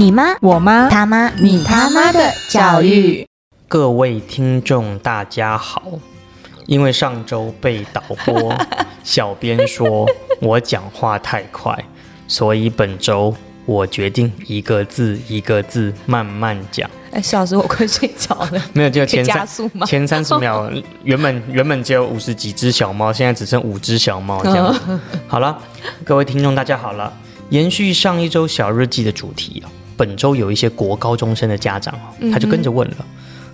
你妈，我妈，他妈，你他妈的教育。各位听众，大家好。因为上周被导播 小编说我讲话太快，所以本周我决定一个字一个字慢慢讲。哎，笑死我，快睡着了。没有，就前三？前三十秒，原本原本只有五十几只小猫，现在只剩五只小猫这样子。好了，各位听众，大家好了。延续上一周小日记的主题哦，本周有一些国高中生的家长哦，他就跟着问了，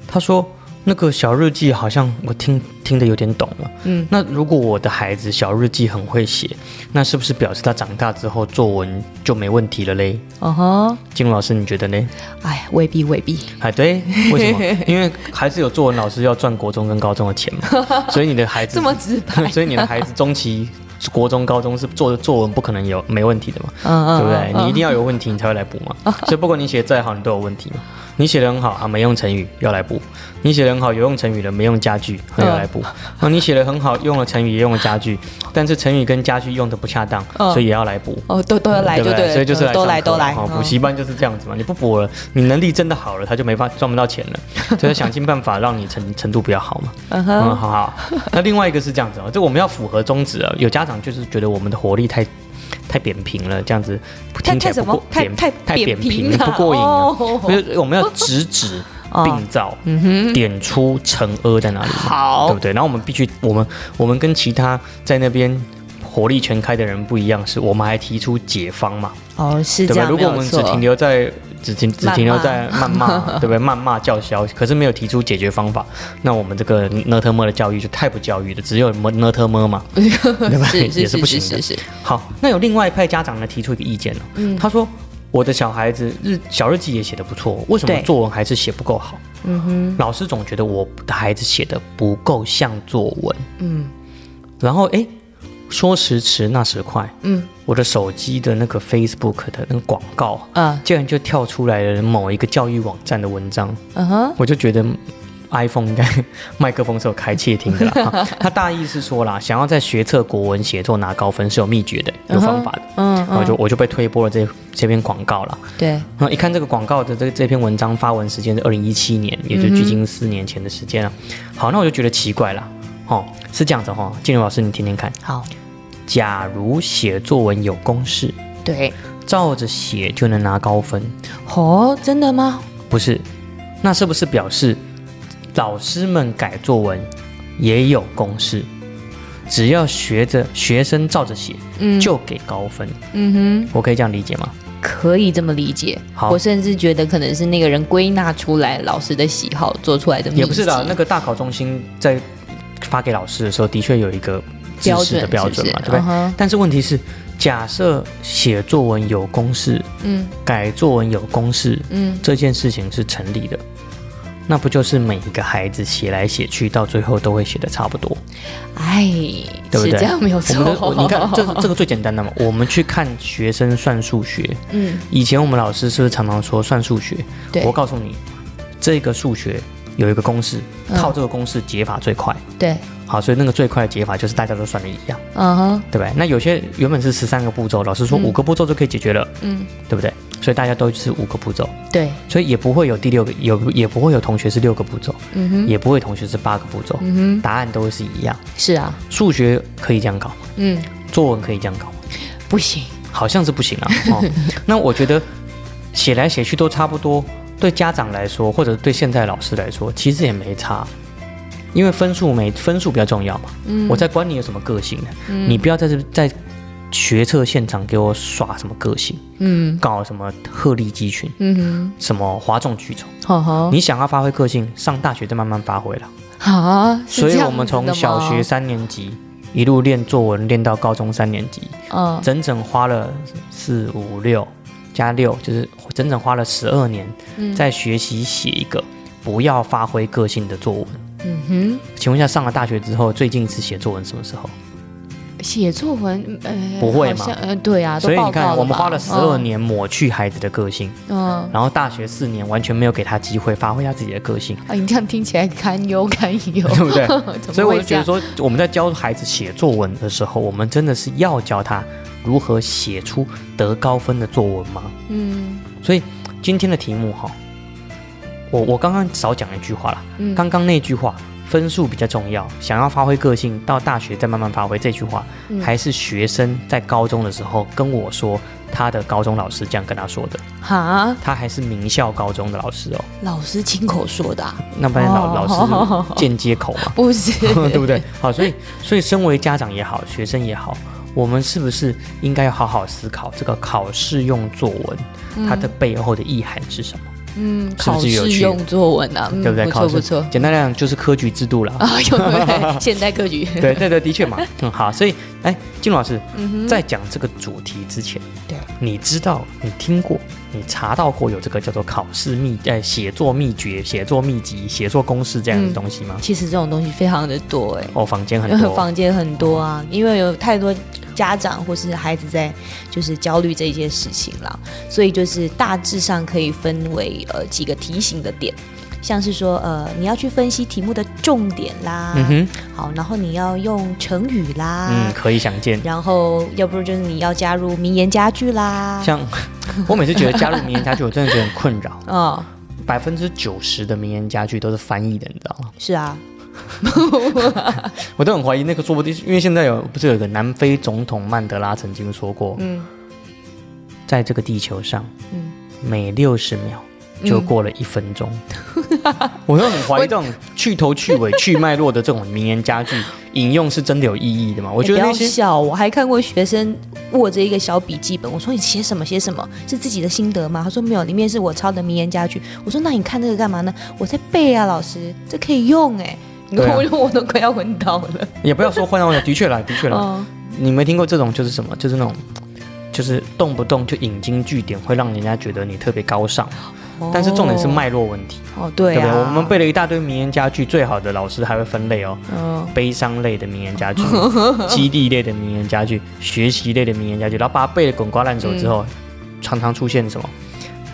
他说：“那个小日记好像我听听得有点懂了，嗯，那如果我的孩子小日记很会写，那是不是表示他长大之后作文就没问题了嘞？”哦吼，金老师，你觉得呢？哎，未必未必。哎，对，为什么？因为还是有作文老师要赚国中跟高中的钱嘛，所以你的孩子 这么直白，所以你的孩子中期国中、高中是做作文不可能有没问题的嘛，嗯对不对？你一定要有问题，你才会来补嘛。所以不管你写得再好，你都有问题嘛。你写的很好啊，没用成语要来补；你写的很好，有用成语的没用家具要来补。啊，你写的很好，用了成语也用了家具，但是成语跟家具用的不恰当，嗯所以也要来补。哦，都都要来就对不对了，所以就是来都来都来。哦，补嗯习班就是这样子嘛，你不补了，你能力真的好了，他就没法赚不到钱了，所以想尽办法让你程程度比较好嘛。嗯嗯，哼，好好。那另外一个是这样子哦，这我们要符合宗旨啊。有家长就是觉得我们的活力太太扁平了，这样子听起来不过？扁太太太扁平了，不过瘾啊。哦所以我们要直指 哦并造，嗯哼，点出惩恶在哪里，好对不对？然后我们必须，我们我们跟其他在那边火力全开的人不一样，是我们还提出解方嘛，哦，是对吧？如果我们只停留在只停只停留在谩骂，对不对？谩骂叫嚣，可是没有提出解决方法，那我们这个呢特么的教育就太不教育了，只有么呢特么嘛，对吧？是也是不行的。好，那有另外一派家长呢提出一个意见了，嗯他说我的小孩子日小日记也写得不错，为什么作文还是写不够好？嗯哼，老师总觉得我的孩子写的不够像作文，嗯然后诶，说时迟那时快，嗯我的手机的那个 Facebook 的那个广告。啊竟然就跳出来了某一个教育网站的文章，嗯哼，我就觉得 iPhone 应该麦克风是有开窃听的啦。哈它大意是说啦，想要在学测国文写作拿高分是有秘诀的，有方法的。嗯然后就我就被推播了这这篇广告了。对，然后一看这个广告的这这篇文章发文时间是二零一七年，也就距今四年前的时间了。好，那我就觉得奇怪了。哦，是这样子哈、哦，金牛老师你听听看。好，假如写作文有公式，对，照着写就能拿高分，哦，真的吗？不是，那是不是表示老师们改作文也有公式？只要学着学生照着写，嗯就给高分。嗯哼我可以这样理解吗？可以这么理解。好我甚至觉得可能是那个人归纳出来老师的喜好做出来的，也不是的，那个大考中心在发给老师的时候，的确有一个知标识的标准嘛，对不对？嗯但是问题是，假设写作文有公式，嗯改作文有公式，嗯，这件事情是成立的，那不就是每一个孩子写来写去，到最后都会写的差不多？哎，对不对是这样没有我们的错。我你看，这这个最简单的嘛，我们去看学生算数学，嗯，以前我们老师是不是常常说算数学？我告诉你，这个数学有一个公式，嗯套这个公式解法最快。对，好，所以那个最快的解法就是大家都算的一样，嗯哼，对不对？那有些原本是十三个步骤，老师说嗯。五个步骤就可以解决了，嗯，对不对？所以大家都是五个步骤，对，所以也不会有第六个，有也不会有同学是六个步骤，嗯哼，也不会同学是八个步骤，嗯哼。答案都是一样。是啊，数学可以这样搞，嗯，作文可以这样搞，不行，好像是不行啊。哦，那我觉得写来写去都差不多，对家长来说，或者对现在老师来说，其实也没差。因为分数没分数比较重要嘛，嗯。我在管你有什么个性呢？你不要在这在学测现场给我耍什么个性，嗯。搞什么鹤立鸡群，嗯什么哗众取宠。哼，好好，你想要发挥个性，上大学再慢慢发挥了。好，所以我们从小学，三年级一路练作文，练到高中三年级，嗯。整整花了四五六加六，就是整整花了十二年，嗯。在学习写一个不要发挥个性的作文。嗯哼，请问一下，上了大学之后，最近一次写作文什么时候？写作文，呃，不会嘛好像呃，对啊，所以你看，我们花了十二，年抹去孩子的个性，嗯，然后大学四年完全没有给他机会发挥他自己的个性，啊，你这样听起来堪忧堪忧，对不对？所以我？就觉得说，我们在教孩子写作文的时候，我们真的是要教他如何写出得高分的作文吗？嗯所以今天的题目哈，我我刚刚少讲一句话啦。嗯刚刚那句话，分数比较重要，想要发挥个性，到大学再慢慢发挥。这句话、嗯还是学生在高中的时候跟我说，他的高中老师这样跟他说的。哈，他还是名校高中的老师哦，老师亲口说的、啊，那不然老、哦老师间接口嘛，不是？对不对？好，所以所以身为家长也好，学生也好，我们是不是应该要好好思考这个考试用作文、它的背后的意涵是什么？嗯，是不考试用作文啊，嗯对不对？不考试错不错。简单来讲就是科举制度了。啊，有对 现代科举，对对对，的确嘛，嗯，好，所以，哎，金老师，在讲这个主题之前，对，你知道，你听过，你查到过有这个叫做考试秘，呃，写作秘诀、写作秘籍、写作公式这样的嗯东西吗？其实这种东西非常的多哎、哦，房间很多，房间很多啊，因为有太多家长或是孩子在就是焦虑这件事情啦，所以就是大致上可以分为呃几个提醒的点，像是说呃你要去分析题目的重点啦，嗯哼，好，然后你要用成语啦，嗯，可以想见。然后要不然就是你要加入名言佳句啦，像 我每次觉得加入名言家具，我真的觉得很困扰。哦，百分之九十的名言家具都是翻译的，你知道吗？是啊，我都很怀疑那个说不定，因为现在有不是有一个南非总统曼德拉曾经说过，嗯在这个地球上，嗯每六十秒就过了一分钟。我都很怀疑这种去头去尾、去脉络的这种名言佳句引用是真的有意义的吗？我我不要觉得那些小，我还看过学生握着一个小笔记本，我说你写什么写什么，是自己的心得吗？他说没有，里面是我抄的名言佳句。我说那你看这个干嘛呢？我在背啊，老师，这可以用哎。你对啊我我都快要昏倒了。也不要说昏倒了的确啦，的确啦，哦，你没听过这种就是什么？就是那种。就是动不动就引经据典，会让人家觉得你特别高尚。但是重点是脉络问题，哦，对啊，对不对？我们背了一大堆名言佳句，最好的老师还会分类哦。嗯悲伤类的名言佳句、激励类的名言佳句、学习类的名言佳句，然后把它背的滚瓜烂熟之后，常常出现什么？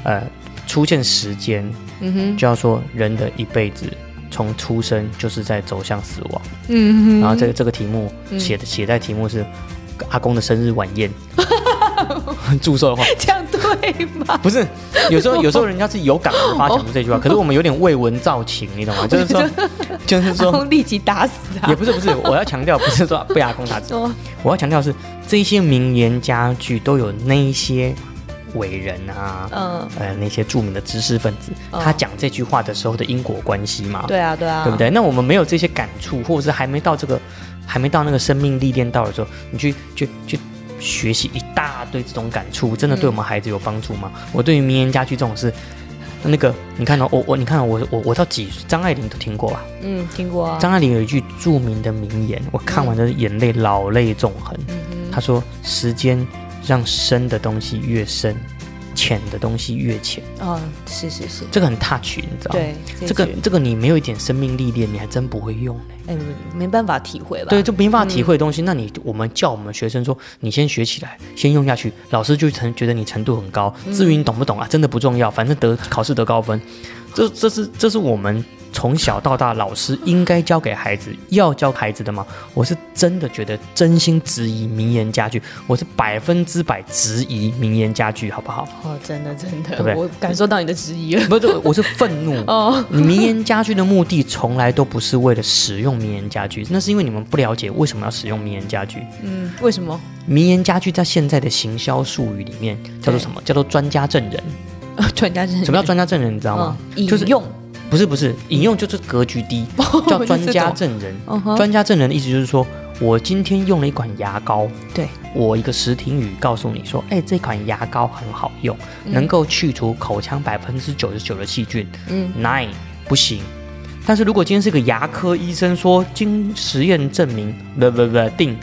呃，出现时间，嗯哼就要说人的一辈子从出生就是在走向死亡。嗯哼，然后这个这个题目嗯写的写在题目是阿公的生日晚宴。祝寿的话这样对吗？不是，有时候 有时候人家是有感而发讲出这句话，可是我们有点未闻造情，你懂吗？就是说，就 是说，立即打死他也。不是不是，我要强调不是说被阿公打死，我要强调是这些名言佳句都有那一些伟人啊，嗯，呃，那些著名的知识分子，哦他讲这句话的时候的因果关系嘛，对啊对啊，对不？对？那我们没有这些感触，或者是还没到这个，还没到那个生命历练到的时候，你去去去学习一大堆这种感触，真的对我们孩子有帮助吗？我对于名言佳句这种事。那个，你看到、我我你看到、我我我到几岁？张爱玲都听过吧？嗯，听过啊。张爱玲有一句著名的名言，我看完的眼泪老泪纵横。嗯她说：“时间让深的东西越深，浅的东西越浅。哼，哦，是是是”，这个很 touch，你知道吗？对，这个这个你没有一点生命历练，你还真不会用呢。哎，没办法体会吧？对，就没办法体会的东西，那你我们叫我们学生说，你先学起来，先用下去，老师就成觉得你程度很高。至于你懂不懂啊，真的不重要，反正得考试得高分，这这是这是我们从小到大老师应该教给孩子要教孩子的吗？我是真的觉得真心质疑名言家具，我是百分之百质疑名言家具，好不好？哦，真的真的，对不对我感受到你的质疑了。不是，我是愤怒。哦，你名言家具的目的从来都不是为了使用名言家具，那是因为你们不了解为什么要使用名言家具。嗯，为什么？名言家具在现在的行销术语里面叫做什么？叫做专家证人。专家证人什么叫专家证人？你知道吗？嗯就是引用，不是不是，引用就是格局低，叫专家证人。专家证人的意思就是说，我今天用了一款牙膏，对我一个实体语告诉你说，哎，这款牙膏很好用，嗯能够去除口腔百分之九十九的细菌。嗯 Nine 不行。但是如果今天是个牙科医生说，经实验证明，不不不定，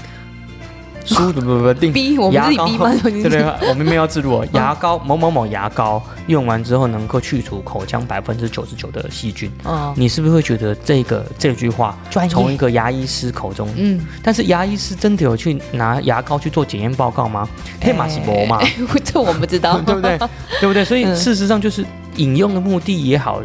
书不不不定，逼我们自己逼吗？对对，我们没有要自录哦。牙膏某某某牙膏用完之后能够去除口腔百分之九十九的细菌，哦，你是不是会觉得这个这句话，从一个牙医师口中？嗯，但是牙医师真的有去拿牙膏去做检验报告吗？黑马是博嘛，哎 这我不知道，对不对？对不对？所以嗯事实上就是引用的目的也好，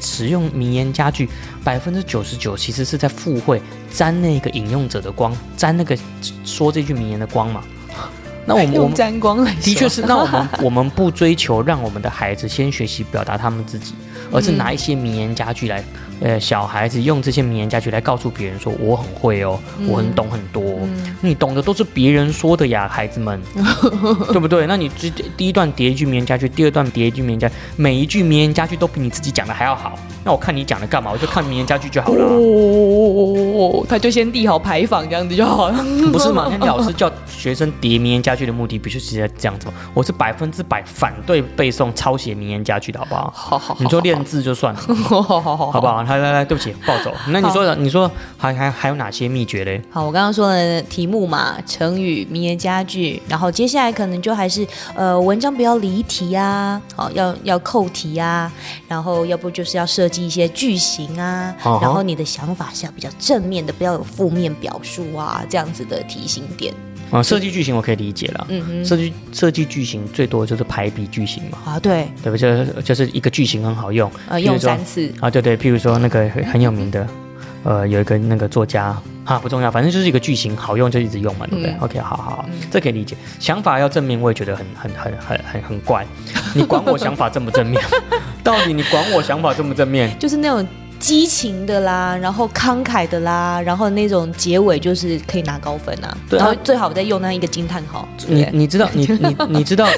使用名言佳句，百分之九十九其实是在附会沾那个引用者的光，沾那个说这句名言的光嘛。那我们 我用们沾光来，的确是，那我们我们不追求让我们的孩子先学习表达他们自己，而是拿一些名言佳句来，呃，小孩子用这些名言佳句来告诉别人说我很会哦，我很懂很多哦、你懂的都是别人说的呀，孩子们，对不对？那你第第一段叠一句名言佳句，第二段叠一句名言佳句，每一句名言佳句都比你自己讲的还要好，那我看你讲的干嘛？我就看名言佳句就好了啊、哦，他就先立好牌坊这样子就好了。不是嘛？那你 老师叫学生叠名言佳句的目的，不就是在这样子吗？我是百分之百反对背诵、抄写名言佳句的，好不好？好好你就练字就算了，好好好好好不好？来来来，对不起，暴走。那你说的，你说还还还有哪些秘诀嘞？好，我刚刚说的题目嘛，成语、名言佳句，然后接下来可能就还是呃，文章不要离题啊，好，要要扣题啊，然后要不就是要设计一些句型啊，哦然后你的想法是要比较正面的，不要有负面表述啊，这样子的提醒点。啊，设计剧情我可以理解了。嗯哼，设计设计剧情最多就是排比剧情嘛，啊，对，对不？就是就是一个剧情很好用呃，用三次，啊，对对，譬如说那个很很有名的，呃，有一个那个作家啊，不重要，反正就是一个剧情好用就一直用嘛，对不对、嗯 o k 好好好，这可以理解。想法要正面，我也觉得很很很很很很怪。你管我想法正不正面？到底你管我想法正不正面？就是那种。激情的啦，然后慷慨的啦，然后那种结尾就是可以拿高分啊，对啊。然后最好再用那一个惊叹号，你你知道你你 你知道，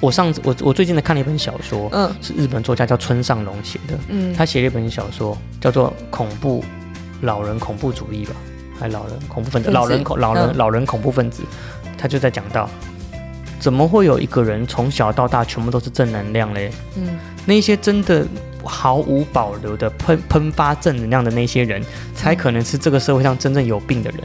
我上次我我最近在看了一本小说，嗯。是日本作家叫村上隆写的，嗯，他写了一本小说叫做《恐怖老人恐怖主义》吧，还老人恐怖分子，分子。老人恐老人、嗯老人恐怖分子，他就在讲到，怎么会有一个人从小到大全部都是正能量嘞？嗯，那些真的毫无保留的喷喷发正能量的那些人，才可能是这个社会上真正有病的人。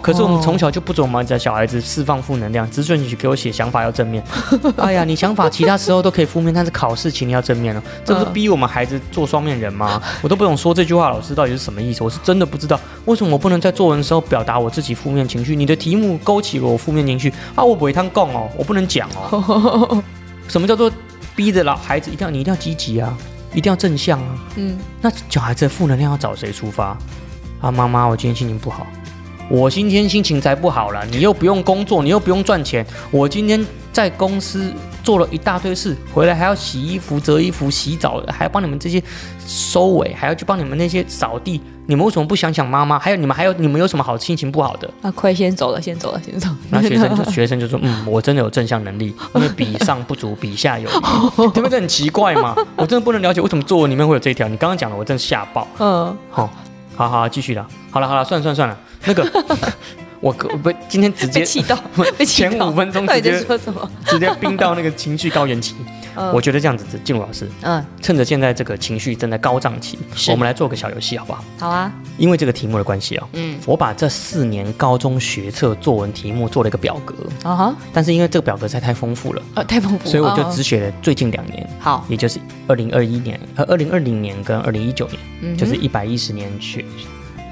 可是我们从小就不准我们的小孩子释放负能量，只准你给我写想法要正面。哎呀，你想法其他时候都可以负面，但是考试请你要正面哦。这不是逼我们孩子做双面人吗？我都不懂说这句话，老师到底是什么意思？我是真的不知道为什么我不能在作文的时候表达我自己负面情绪。你的题目勾起了我负面情绪啊，我不会趟讲哦，我不能讲哦。什么叫做逼着老孩子一定要你一定要积极啊，一定要正向啊？嗯，那小孩子的负能量要找谁出发？啊，妈妈，我今天心情不好，我今天心情才不好了。你又不用工作，你又不用赚钱，我今天在公司做了一大堆事，回来还要洗衣服、折衣服、洗澡，还要帮你们这些收尾，还要去帮你们那些扫地。你们为什么不想想妈妈？还有你们还有你们有什么好心情不好的？啊，快先走了，先走了，先走。然后学生就 学生就说，嗯，我真的有正向能力，因为比上不足，比下有余，对不对？很奇怪嘛，我真的不能了解为什么作文里面会有这一条。你刚刚讲了，我真的吓爆。嗯，好、好好继续了。好了好了，算了算了算了，那个 我可不今天直接被气到，前。五分钟直接说什么？直接冰到那个情绪高原期。嗯我觉得这样子，静茹老师嗯，趁着现在这个情绪正在高涨期，我们来做个小游戏好不好？好啊，因为这个题目的关系啊、嗯，我把这四年高中学测作文题目做了一个表格，啊哈，但是因为这个表格实在太丰富了，呃，太丰富，所以我就嗯只选了最近两年，好，也就是二零二一年、和二零二零年跟二零一九年。嗯就是一百一十年学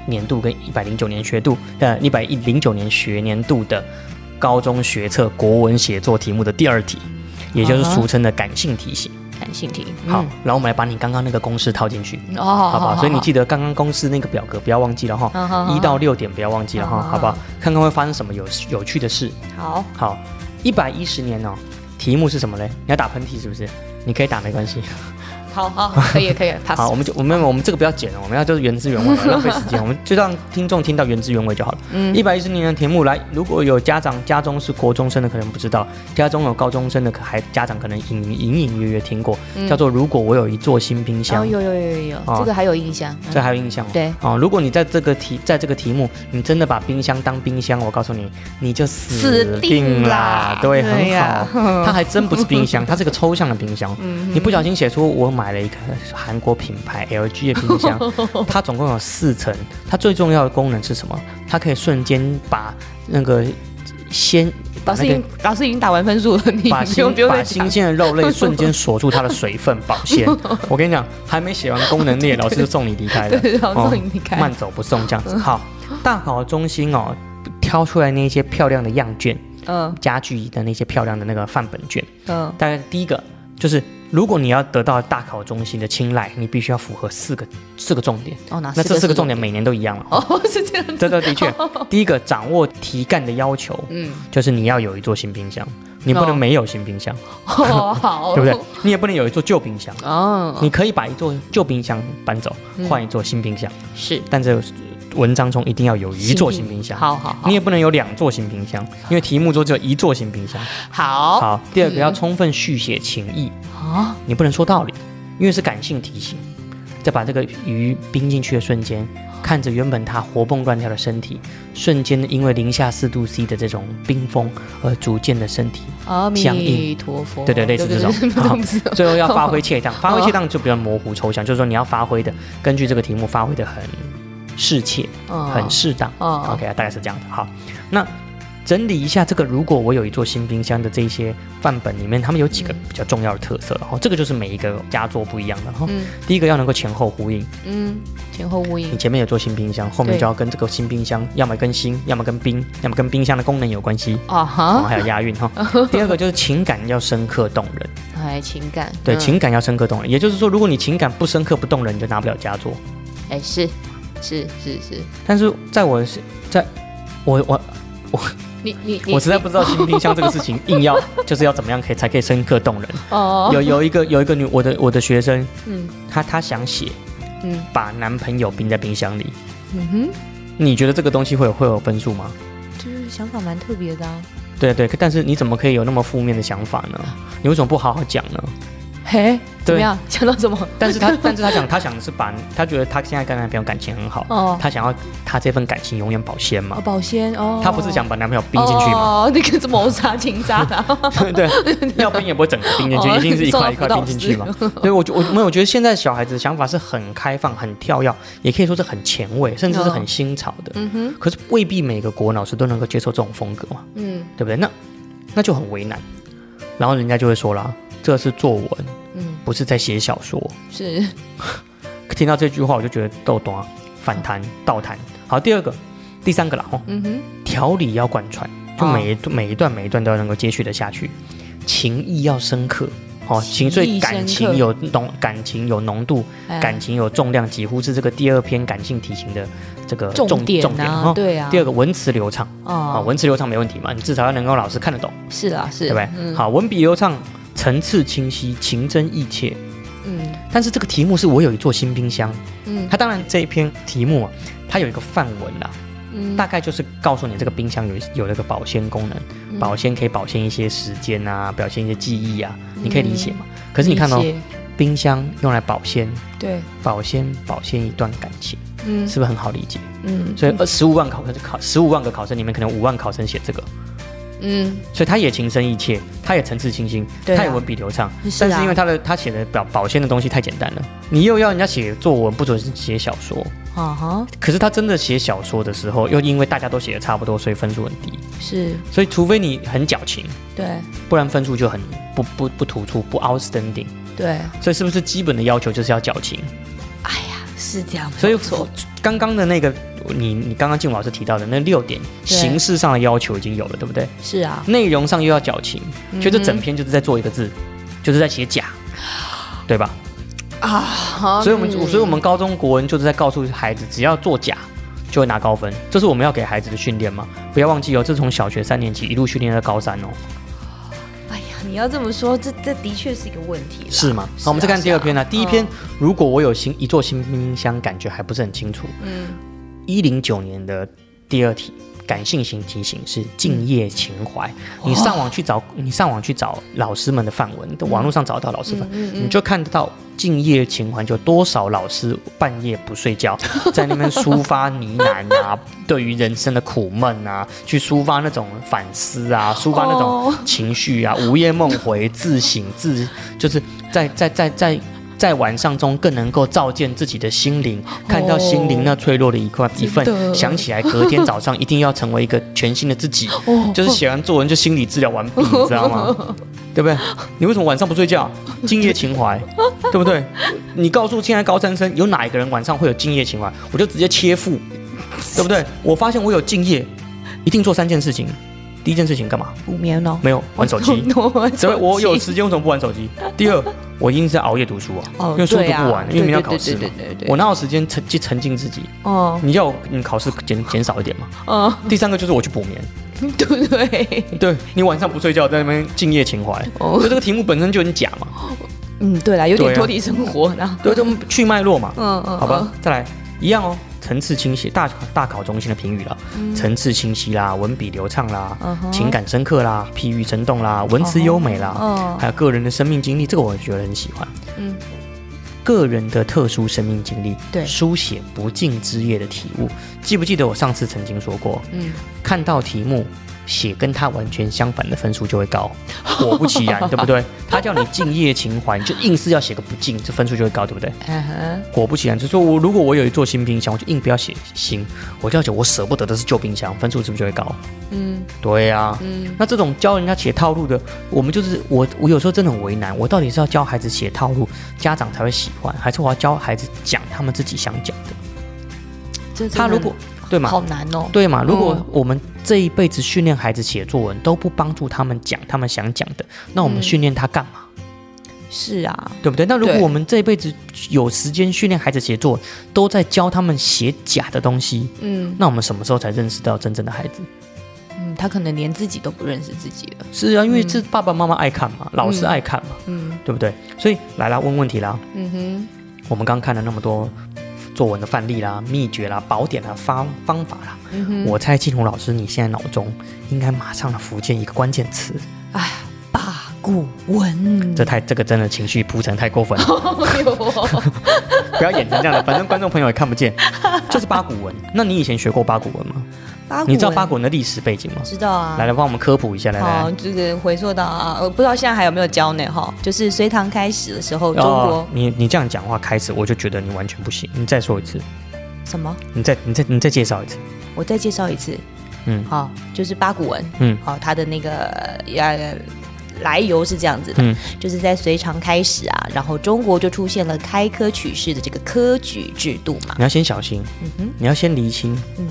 年度跟一百零九年学度呃一百一零九年学年度的高中学测国文写作题目的第二题，也就是俗称的感性题型。感性题，好嗯，，然后我们来把你刚刚那个公式套进去，哦，好不好？所以你记得刚刚公式那个表格不要忘记了哈，一到六点不要忘记了哈，好不好？看看会发生什么有有趣的事。好，好，一百一十年哦，题目是什么嘞？你要打喷嚏是不是？你可以打没关系。好好，可以可以，pass，好，我们就我们我们这个不要剪了，我们要就是原汁原味了，浪费时间，我们就让听众听到原汁原味就好了。嗯一百一十年的题目来，如果有家长家中是国中生的，可能不知道；家中有高中生的，可还家长可能隐隐隐约约听过，嗯叫做“如果我有一座新冰箱哦，”有有有有有，哦这个还有印象，嗯这还有印象哦？对，哦，如果你在这个题，在这个题目，你真的把冰箱当冰箱，我告诉你，你就死死定定啦啦。对，很好。它还真不是冰箱，它是个抽象的冰箱。嗯你不小心写出我买了一个韩国品牌 LG 的冰箱，它总共有四层，它最重要的功能是什么？它可以瞬间把那个鲜那个老师已经老师已经打完分数了，你 把新鲜的肉类瞬间锁住它的水分保鲜。我跟你讲，还没写完功能列，老师就送你离开了。哦师已经离开。慢走不送这样子。好，大考中心哦，挑出来那些漂亮的样卷，嗯家具的那些漂亮的那个范本卷。嗯大概第一个就是如果你要得到大考中心的青睐，你必须要符合四个四个重点。哦，哪那这四个重点？每年都一样了。哦，是这样子。这个的确，第一个掌握题干的要求，嗯，就是你要有一座新冰箱，你不能哦没有新冰箱，哦，好，对不对？？你也不能有一座旧冰箱。哦，你可以把一座旧冰箱搬走，嗯换一座新冰箱，是但这文章中一定要有一座新冰箱。好好好，你也不能有两座新冰箱，因为题目中只有一座新冰箱。好。好，第二个嗯。要充分续写情意，啊，你不能说道理，因为是感性题型。再把这个鱼冰进去的瞬间，看着原本它活蹦乱跳的身体，瞬间因为零下四度 C 的这种冰封而逐渐的身体，阿相弥应陀佛，对对类似这种。最后要发挥切当。发挥切当就比较模糊抽象，就是说你要发挥的，根据这个题目发挥的很适切、嗯很适当。哦 OK 啊，大概是这样的。好，那整理一下这个，如果我有一座新冰箱的这一些范本里面，他们有几个比较重要的特色，然后这个就是每一个佳作不一样的。哈、嗯第一个要能够前后呼应，嗯，前后呼应你，前面有座新冰箱，后面就要跟这个新冰箱，要么跟新，要么跟冰，要么跟冰箱的功能有关系。啊然后哈，还有押韵哈。第二个就是情感要深刻动人，哎，情感，对，嗯情感要深刻动人。也就是说，如果你情感不深刻不动人，你就拿不了佳作。哎是是是是，但是在我在我我我你你我实在不知道新冰箱这个事情，硬要 就是要怎么样可以才可以深刻动人。哦，有有一个有一个女我的我的学生，嗯她她想写嗯把男朋友冰在冰箱里，嗯哼，你觉得这个东西会有会有分数吗？就是想法蛮特别的啊，对对，但是你怎么可以有那么负面的想法呢？你为什么不好好讲呢？嘿，怎么对样？想到什么？但是他 但是他讲他想的是把他觉得他现在跟男朋友感情很好，哦，他想要他这份感情永远保鲜嘛哦，。保鲜哦，他不是想把男朋友冰进去吗？哦，那个是谋杀情杀的啊，对，要冰也不会整个冰进去，哦一定是一块一块冰进去嘛。所以我觉我没有，我觉得现在小孩子的想法是很开放、很跳跃，也可以说是很前卫，甚至是很新潮的。嗯哼，可是未必每个国文老师都能够接受这种风格嘛，嗯对不对？那那就很为难。然后人家就会说啦，这是作文，嗯，不是在写小说。是，听到这句话，我就觉得豆短反弹、倒弹。好，第二个、第三个啦，哦，嗯哼，条理要贯穿，就哦。每一、每一段每一段都要能够接续的下去，情意要深刻。哦，情所以感情有浓，感情有浓度，哎。感情有重量，几乎是这个第二篇感性题型的这个重重点啊，哦对啊，第二个文词流畅啊、哦，文词流畅没问题嘛，你至少要能够老师看得懂，是啊，是，对不对？嗯。好，文笔流畅，层次清晰，情真意切。嗯。但是这个题目是我有一座新冰箱，嗯。它当然这一篇题目啊，它有一个范文啦，嗯。大概就是告诉你这个冰箱有有那个保鲜功能，嗯。保鲜可以保鲜一些时间啊，表现一些记忆啊，你可以理解嘛？可是你看哦冰箱用来保鲜，对，保鲜保鲜一段感情，嗯。是不是很好理解？嗯，所以呃，十五万考生考十五万个考生里面，可能五万考生写这个，嗯。所以他也情深意切，他也层次清新，他也文笔流畅，是啊。但是因为他的他写的表保鲜的东西太简单了，你又要人家写作文，不准写小说，啊哈，可是他真的写小说的时候，又因为大家都写的差不多，所以分数很低。是。所以除非你很矫情，对。不然分数就很不不不突出，不 outstanding。对，所以是不是基本的要求就是要矫情？是这样，所以没错，刚刚的那个你你刚刚静茹老师提到的那六点，形式上的要求已经有了，对不对？是啊，内容上又要矫情，嗯所以这整篇就是在做一个字，就是在写假，对吧？啊，所以我们嗯。所以我们高中国文就是在告诉孩子，只要作假就会拿高分，这是我们要给孩子的训练嘛？不要忘记哦，这是从小学三年级一路训练到高三哦，你要这么说，这这的确是一个问题啦，是吗？好，我们再看第二篇呢、第一篇嗯，如果我有新一座新冰箱，感觉还不是很清楚。嗯一零九年的第二题。感性型提醒是敬业情怀，嗯你上网去找，你上网去找老师们的范文，都网络上找到老师范，嗯你就看得到敬业情怀，就多少老师半夜不睡觉，在那边抒发呢喃啊，对于人生的苦闷啊，去抒发那种反思啊，抒发那种哦情绪啊，午夜梦回，自省自，就是在在在在。在晚上中更能够照见自己的心灵，看到心灵那脆弱的一块一份，想起来隔天早上一定要成为一个全新的自己。哦就是写完作文就心理治疗完毕，你知道吗？对不对？你为什么晚上不睡觉？敬业情怀，对不对？你告诉现在高三生，有哪一个人晚上会有敬业情怀？我就直接切腹，对不对？我发现我有敬业，一定做三件事情。第一件事情干嘛？补眠哦，没有玩手机。我玩所以我有时间为什么不玩手机？第二，我一定是熬夜读书啊，哦因为书读不完，因为明天要考试嘛。我哪有时间沉去沉浸自己？哦，你要我你考试减减少一点嘛。嗯，第三个就是我去补眠，对。不对？对你晚上不睡觉，在那边敬业情怀，哦。就这个题目本身就很假嘛，嗯，对啦，有点脱离生活，然后，对，就去脉络嘛，嗯嗯，好吧，再来一样哦，层次清晰，大大考中心的评语了，层次清晰啦，文笔流畅啦，嗯情感深刻啦，譬喻生动啦，文词优美啦，哦，还有个人的生命经历，这个我觉得很喜欢。嗯，个人的特殊生命经历，对。书写不尽之夜的体悟。记不记得我上次曾经说过，嗯，看到题目写跟他完全相反的分数就会高，果不其然，对不对？他叫你敬业情怀，你就硬是要写个不敬，这分数就会高，对不对？嗯哼，果不其然，就说我如果我有一座新冰箱，我就硬不要写新，我就要写我舍不得的是旧冰箱，分数是不是就会高？嗯对呀、嗯，那这种教人家写套路的，我们就是我，我有时候真的很为难，我到底是要教孩子写套路，家长才会喜欢，还是我要教孩子讲他们自己想讲的他如果对吗？好难哦，对嘛？如果嗯我们这一辈子训练孩子写作文都不帮助他们讲他们想讲的，那我们嗯训练他干嘛？是啊，对不对？那如果我们这一辈子有时间训练孩子写作文，都在教他们写假的东西，嗯那我们什么时候才认识到真正的孩子？嗯，他可能连自己都不认识自己了，是啊，因为这爸爸妈妈爱看嘛，老师爱看嘛，嗯对不对？所以来啦，问问题啦。嗯哼，我们刚看了那么多作文的范例啦、秘诀啦、宝典啦、方方法啦，嗯，我猜金红老师你现在脑中应该马上浮现一个关键词，哎，八股文，这太这个真的情绪铺陈太过分了，不要演成这样的，反正观众朋友也看不见，就是八股文。那你以前学过八股文吗？八股你知道八股文的历史背景吗？知道啊，来来，帮我们科普一下，来来好，。这个回溯到啊，我不知道现在还有没有教呢哈。就是隋唐开始的时候，中国、哦，你你这样讲话开始，我就觉得你完全不行。你再说一次，什么？你再你再你再介绍一次。我再介绍一次。嗯好，就是八股文。嗯好，它的那个呃来由是这样子的，嗯就是在隋唐开始啊，然后中国就出现了开科取士的这个科举制度嘛。你要先小心，嗯哼，你要先厘清，嗯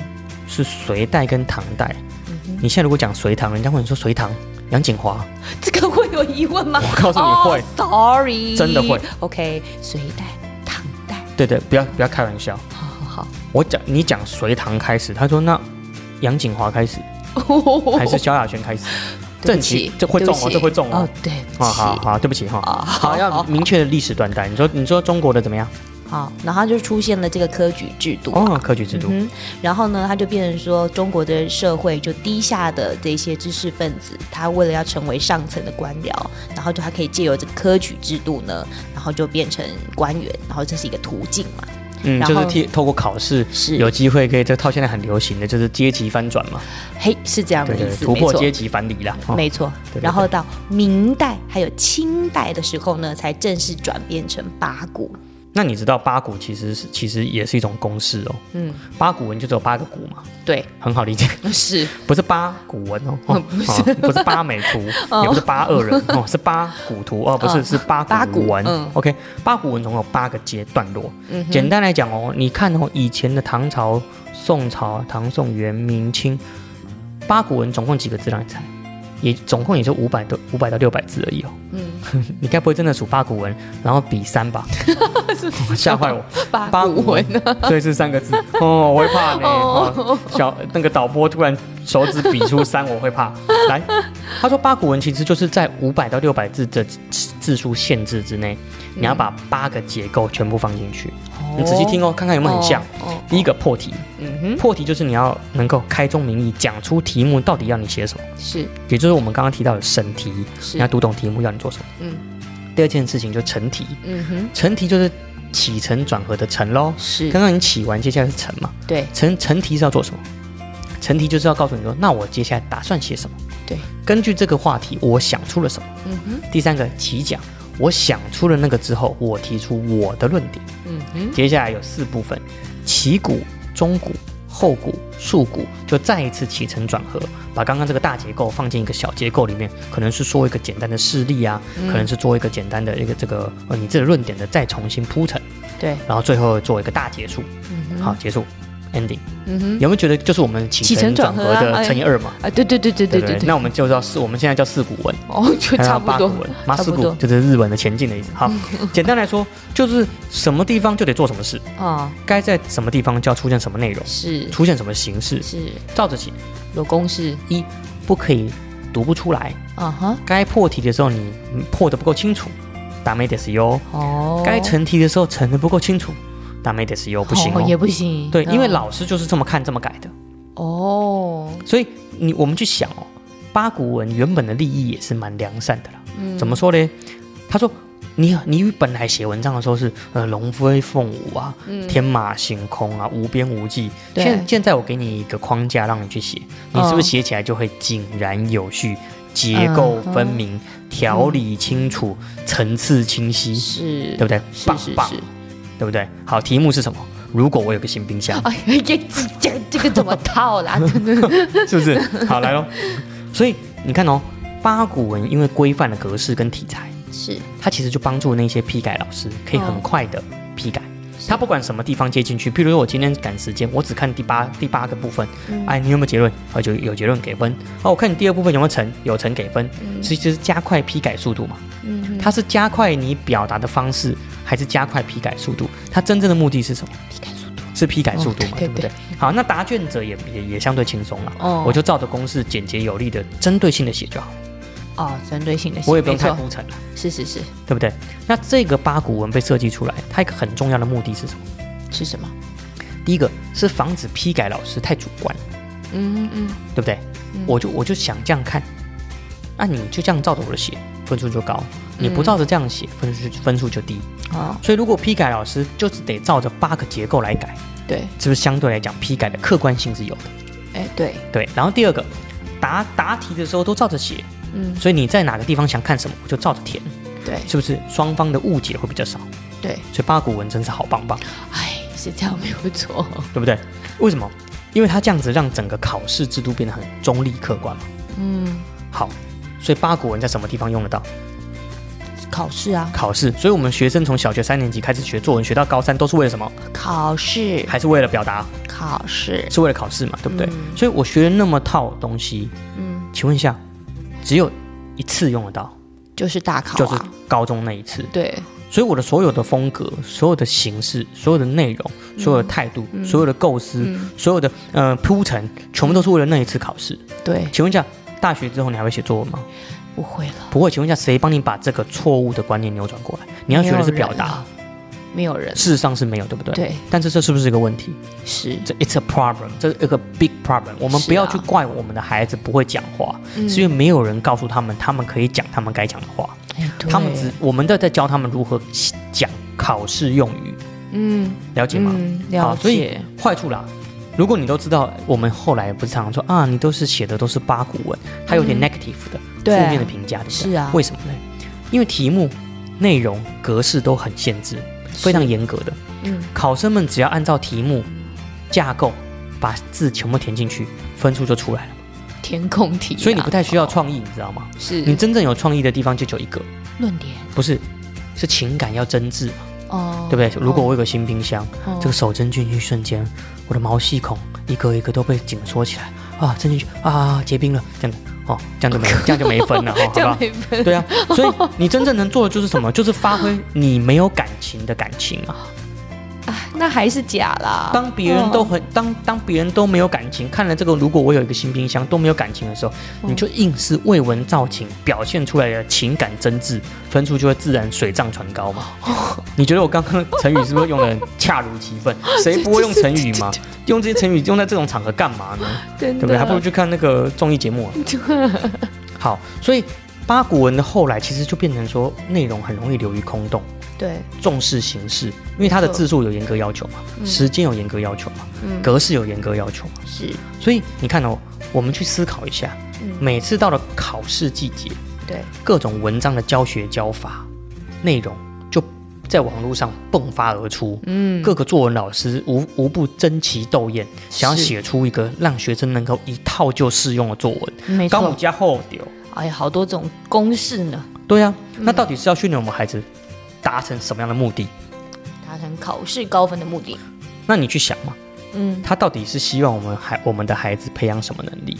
是隋代跟唐代。嗯，你现在如果讲隋唐，人家问你说隋唐杨景华，这个会有疑问吗？我告诉你会，哦、，sorry，真的会。OK，隋代、唐代，对对，不要不要开玩笑。好好好。我讲你讲隋唐开始，他说那杨景华开始还是萧亚轩开始？对不起奇，这会中哦，这会中哦哦。，对不啊，好好，对不起哈。啊，好，要明确的历史断代。你说你说中国的怎么样？好，然后就出现了这个科举制度。哦，科举制度。嗯，然后呢，他就变成说，中国的社会就低下的这些知识分子，他为了要成为上层的官僚，然后就他可以借由这个科举制度呢，然后就变成官员，然后这是一个途径嘛。嗯，就是替透过考试是有机会可以，这套现在很流行的就是阶级翻转嘛，嘿，是这样的意思，突破阶级藩篱啦。哦没错对对，然后到明代还有清代的时候呢，才正式转变成八股。那你知道八股其实是其实也是一种公式哦。嗯，八股文就只有八个股嘛，对，很好理解，是。不是八股文哦，哦哦不是八美图，也不是八恶人哦，是八股图哦，不是哦是八八股股文嗯。OK，八股文总共有八个阶段落。嗯简单来讲哦，你看哦，以前的唐朝、宋朝、唐宋元明清，八股文总共几个字让你猜？也总共也就五百多五百到六百字而已哦。嗯，你该不会真的数八股文，然后比三吧？吓坏我！八八股文呢？所以是三个字哦，我会怕呢。哦，小那个导播突然手指比出三，我会怕。来，他说八股文其实就是在五百到六百字的字数限制之内，你要把八个结构全部放进去。你仔细听哦，看看有没有很像。哦，第一个破题，嗯哼，破题就是你要能够开宗明义讲出题目到底要你写什么，是。也就是我们刚刚提到的审题，是。你要，读懂题目要你做什么。嗯。第二件事情就成题，嗯哼，成题就是起承转合的承喽。是。刚刚你起完，接下来是承嘛？对，成成题是要做什么？成题就是要告诉你说，那我接下来打算写什么？对，根据这个话题，我想出了什么？嗯哼，第三个起讲，我想出了那个之后，我提出我的论点。嗯哼，接下来有四部分：起鼓、中鼓、后鼓、束鼓，就再一次起承转合，把刚刚这个大结构放进一个小结构里面，可能是说一个简单的事例啊，可能是做一个简单的一个这个呃你这个论点的再重新铺陈，对，然后最后做一个大结束。嗯，好，结束。ending。嗯哼，有没有觉得就是我们起起承承转合的乘以二嘛？啊，对对对对对对对，那我们就叫四，我们现在叫四股文，哦，就差不多八股文，马四股就是日文的前进的意思。好，简单来说就是什么地方就得做什么事，啊，该在什么地方就要出现什么内容，是。出现什么形式，是。照着写。有公式，一不可以读不出来，啊哈，该破题的时候你嗯破的不够清楚，打没得是哟。哦，该成题的时候成的不够清楚，打没得是哟，不行也不行，对，因为嗯老师就是这么看这么改的，哦，所以你我们去想哦，八股文原本的立意也是蛮良善的啦。嗯。怎么说呢？他说你你本来写文章的时候是呃龙飞凤舞啊，天马行空啊，无边无际。现现在我给你一个框架让你去写，你是不哦是写起来就会井然有序、结构分明、条理清楚、层次清晰，是，对不对？是棒棒，对不对？好，题目是什么？如果我有个新冰箱，哎呀，这这这个怎么套啦？是不是？好，来喽。所以你看哦，八股文因为规范的格式跟题材，是它其实就帮助那些批改老师可以很哦快的批改。他不管什么地方接进去，譬如说我今天赶时间，我只看第八第八个部分，嗯哎，你有没有结论？哦，就有结论给分。哦，我看你第二部分有没有成，有成给分，所以就是加快批改速度嘛。嗯它是加快你表达的方式，还是加快批改速度？它真正的目的是什么？批改速度，是批改速度嘛，哦对对不对？好，那答卷者也也也相对轻松了。哦我就照着公式简洁有力的针对性的写就好，哦，针对性的写，我也不用太铺陈了，是是是对不对？那这个八股文被设计出来，它一个很重要的目的是什么？是什么？第一个是防止批改老师太主观，嗯嗯对不对？我就我就想这样看，那、你就这样照着我的写，分数就高；你不照着这样写，分数分数就低。好，所以如果批改老师就是得照着八个结构来改，对，是不是相对来讲批改的客观性是有的？哎对，对。然后第二个，答答题的时候都照着写，嗯所以你在哪个地方想看什么，我就照着填，对是不是双方的误解会比较少？对，所以八股文真是好棒棒，哎，是这样没有错，对不对？为什么？因为它这样子让整个考试制度变得很中立客观嘛。嗯，好，所以八股文在什么地方用得到？考试啊，考试。所以我们学生从小学三年级开始学作文，学到高三都是为了什么？考试，还是为了表达？考试，是为了考试嘛，对不对？嗯所以我学了那么套东西，嗯，请问一下，只有一次用得到，就是大考就是啊，高中那一次。对，所以我的所有的风格、所有的形式、所有的内容、所有的态度、所有的构思、嗯所有的呃铺陈，全部都是为了那一次考试。对，请问一下，大学之后你还会写作文吗？不会了，不会。请问一下，谁帮你把这个错误的观念扭转过来？你要学的是表达没有人事实上是没有，对不对？。对，但是这是不是一个问题？是，这 it's a problem，这是一个 big problem。我们不要去怪我们的孩子不会讲话，嗯是因为没有人告诉他们，他们可以讲他们该讲的话。哎，他们只我们都在教他们如何讲考试用语，嗯了解吗？嗯，了好所以解，坏处啦，如果你都知道，我们后来不是常常说啊，你都是写的都是八股文，它有点 negative 的、嗯负面的评价，对不对是啊为什么呢？因为题目、内容、格式都很限制，非常严格的。嗯，考生们只要按照题目架构把字全部填进去，分数就出来了。填空题啊，所以你不太需要创意，你知道吗？是。你真正有创意的地方就只有一个，论点。不是是情感要真挚嘛，哦，对不对？如果我有个新冰箱，哦。这个手伸进去瞬间，我的毛细孔一个一个都被紧缩起来啊，伸进去啊，结冰了，这样。子哦，这样就没这样就没分了，哦、好这样？没分，对啊，所以你真正能做的就是什么？就是发挥你没有感情的感情啊。啊，那还是假啦。当别人都很当当别人都没有感情，看了这个，如果我有一个新冰箱都没有感情的时候，你就硬是未闻造情，表现出来的情感真挚，分数就会自然水涨船高嘛。你觉得我刚刚成语是不是用的恰如其分？谁不会用成语嘛？用这些成语用在这种场合干嘛呢？对不对？还不如去看那个综艺节目、啊。好，所以八股文的后来其实就变成说内容很容易流于空洞。对，重视形式，因为它的字数有严格要求嘛，时间有严格要求嘛，嗯。格式有严格要求嘛，是，所以你看哦，我们去思考一下，嗯。每次到了考试季节，对，各种文章的教学教法内容就在网络上迸发而出，嗯，各个作文老师无无不争奇斗艳，想要是写出一个让学生能够一套就适用的作文，没错。高五加后丢。哎呀，好多种公式呢，对啊，那到底是要训练我们孩子达成什么样的目的？达成考试高分的目的。那你去想嘛，嗯他到底是希望我们孩我们的孩子培养什么能力？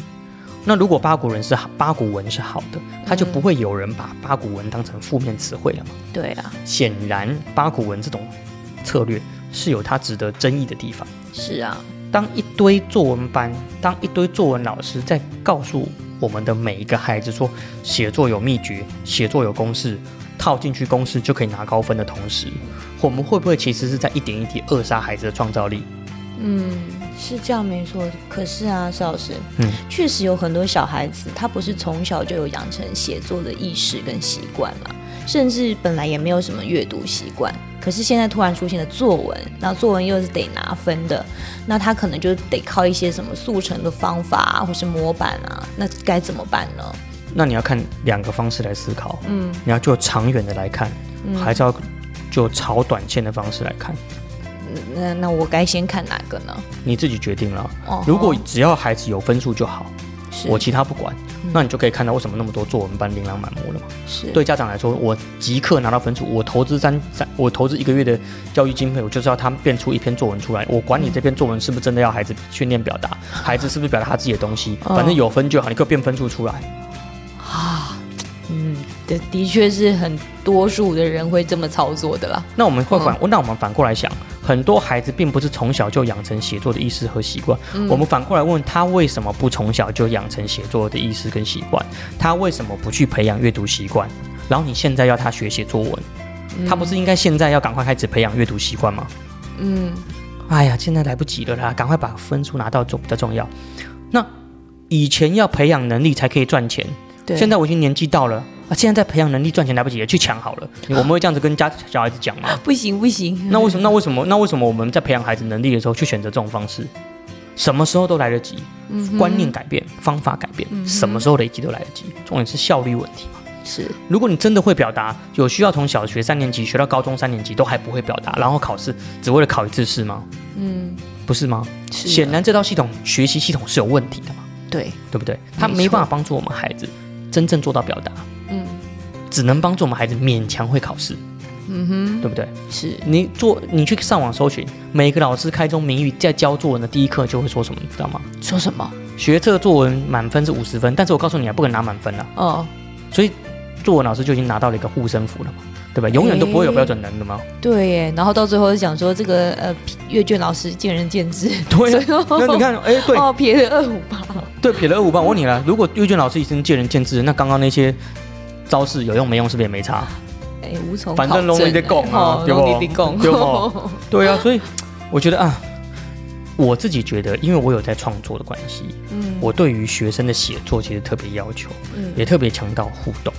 那如果八股人是好，八股文是好的，他就不会有人把八股文当成负面词汇了嘛？对啊，显然，八股文这种策略是有它值得争议的地方。是啊，当一堆作文班，当一堆作文老师在告诉我们的每一个孩子说写作有秘诀，写作有公式，套进去公式就可以拿高分的同时，我们会不会其实是在一点一滴扼杀孩子的创造力？嗯，是这样没错。可是啊，邵老师，嗯，确实有很多小孩子，他不是从小就有养成写作的意识跟习惯嘛，甚至本来也没有什么阅读习惯。可是现在突然出现了作文，那作文又是得拿分的，那他可能就得靠一些什么速成的方法啊，或是模板啊，那该怎么办呢？那你要看两个方式来思考，嗯，你要就长远的来看，嗯还是要就炒短线的方式来看，那那我该先看哪个呢？你自己决定了。哦如果只要孩子有分数就好，是我其他不管，嗯那你就可以看到为什么那么多作文班琳琅满目了嘛。是对家长来说，我即刻拿到分数，我投资三三，我投资一个月的教育经费，我就是要他变出一篇作文出来。我管你这篇作文是不是真的要孩子训练表达，孩子是不是表达他自己的东西，哦反正有分就好，你给我变分数出来。啊，嗯，的的确是很多数的人会这么操作的啦。那我们会反，那我们反过来想，很多孩子并不是从小就养成写作的意识和习惯。我们反过来问他，为什么不从小就养成写作的意识跟习惯？他为什么不去培养阅读习惯？然后你现在要他学写作文，他不是应该现在要赶快开始培养阅读习惯吗？嗯，哎呀，现在来不及了啦，赶快把分数拿到重比较重要。那以前要培养能力才可以赚钱，对。现在我已经年纪到了啊，现在在培养能力赚钱来不及了，去抢好了。我们会这样子跟家小孩子讲吗？不行不行，那为什么？那为什么？那为什么我们在培养孩子能力的时候去选择这种方式？什么时候都来得及，嗯观念改变，方法改变，什么时候累积都来得及。重点是效率问题嘛。是如果你真的会表达，有需要从小学三年级学到高中三年级都还不会表达，然后考试只为了考一次试吗？嗯不是吗？显然这套系统学习系统是有问题的嘛，对，对不对？他没办法帮助我们孩子真正做到表达，嗯。只能帮助我们孩子勉强会考试，嗯哼，对不对？是。你做，你去上网搜寻，每个老师开宗明义在教作文的第一课就会说什么，你知道吗？说什么？学测作文满分是五十分，但是我告诉你啊，不可能拿满分啊，哦，所以作文老师就已经拿到了一个护身符了嘛，对吧？永远都不会有标准能的吗？对耶，然后到最后就讲说这个呃阅卷老师见仁见智，对啊，那你看，哎，对哦撇了二五八，对，撇了二五八。我问你了，如果阅卷老师已经见仁见智，那刚刚那些招式有用没用，是不是也没差？哎无从反正考证容易在讲啊对啊，所以我觉得啊，我自己觉得，因为我有在创作的关系，嗯我对于学生的写作其实特别要求，嗯也特别强调互动。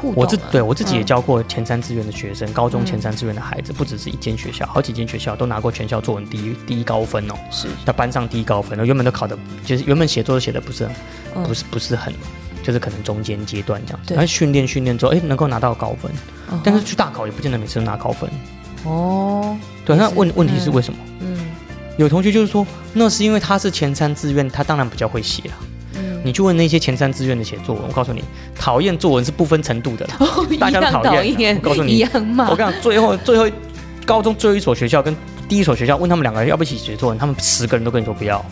互动我自啊对我自己也嗯教过前三志愿的学生，高中前三志愿的孩子，不只是一间学校，好几间学校都拿过全校作文第一第一高分哦，是在班上第一高分哦。原本都考的，就是原本写作都写的不是很嗯不是不是很，就是可能中间阶段这样子。对然后训练训练之后，哎，能够拿到高分，嗯但是去大考也不见得每次都拿高分。哦对，那问问题是为什么？嗯有同学就是说，那是因为他是前三志愿，他当然比较会写啊。嗯，你去问那些前三志愿的写作文，我告诉你，讨厌作文是不分程度的啦。大家都讨厌我告诉你一样骂，我跟你讲，最后最后高中最后一所学校跟第一所学校问他们两个人要不要一起写作文，他们十个人都跟你说不要，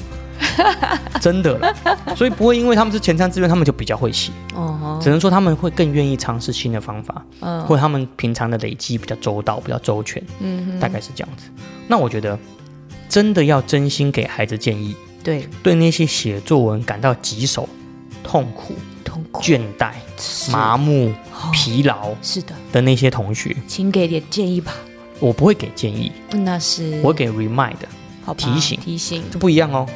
真的了。所以不会因为他们是前三志愿，他们就比较会写，哦只能说他们会更愿意尝试新的方法，嗯或者他们平常的累积比较周到、比较周全，嗯大概是这样子。那我觉得真的要真心给孩子建议，对。对那些写作文感到棘手、痛苦、痛苦。倦怠、麻木、哦。疲劳是的，的那些同学，请给点建议吧。我不会给建议，那是。我会给 remind。好提醒。提醒。这不一样哦，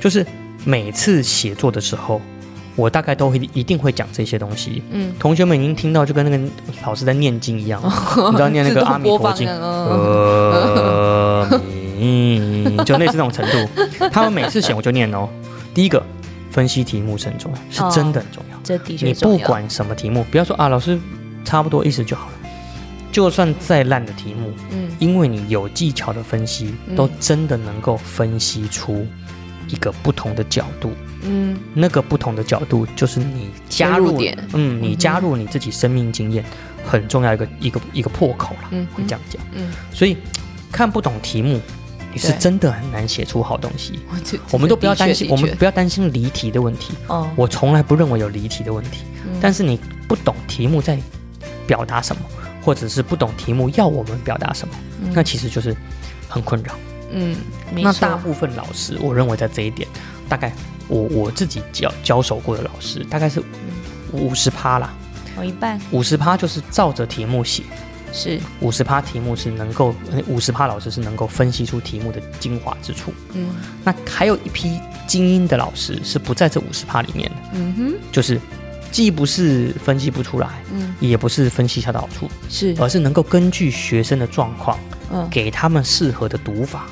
就是每次写作的时候，我大概都会一定会讲这些东西。嗯，同学们已经听到，就跟那个老师在念经一样，你知道念那个阿弥陀经，嗯嗯，就类似那种程度。他们每次写我就念哦。第一个分析题目是很重要，是真的很重要。这的确你，不管什么题目，不要说啊，老师差不多意思就好了。就算再烂的题目，嗯因为你有技巧的分析，都真的能够分析出一个不同的角度。嗯那个不同的角度，就是你加入点嗯，你加入你自己生命经验很重要一个一个一个破口啦，嗯会这样讲。嗯所以看不懂题目，你是真的很难写出好东西。我们都不要担心，我们不要担心离题的问题。哦，我从来不认为有离题的问题，嗯。但是你不懂题目在表达什么，或者是不懂题目要我们表达什么，那其实就是很困扰。嗯，那大部分老师，我认为在这一点，大概我我自己教教手过的老师，大概是五十趴啦，哦一半。五十趴就是照着题目写，是。五十趴题目是能够，五十趴老师是能够分析出题目的精华之处。嗯。那还有一批精英的老师是不在这五十趴里面。的，嗯哼。就是既不是分析不出来，嗯。也不是分析它的好处，是。而是能够根据学生的状况，嗯。给他们适合的读法。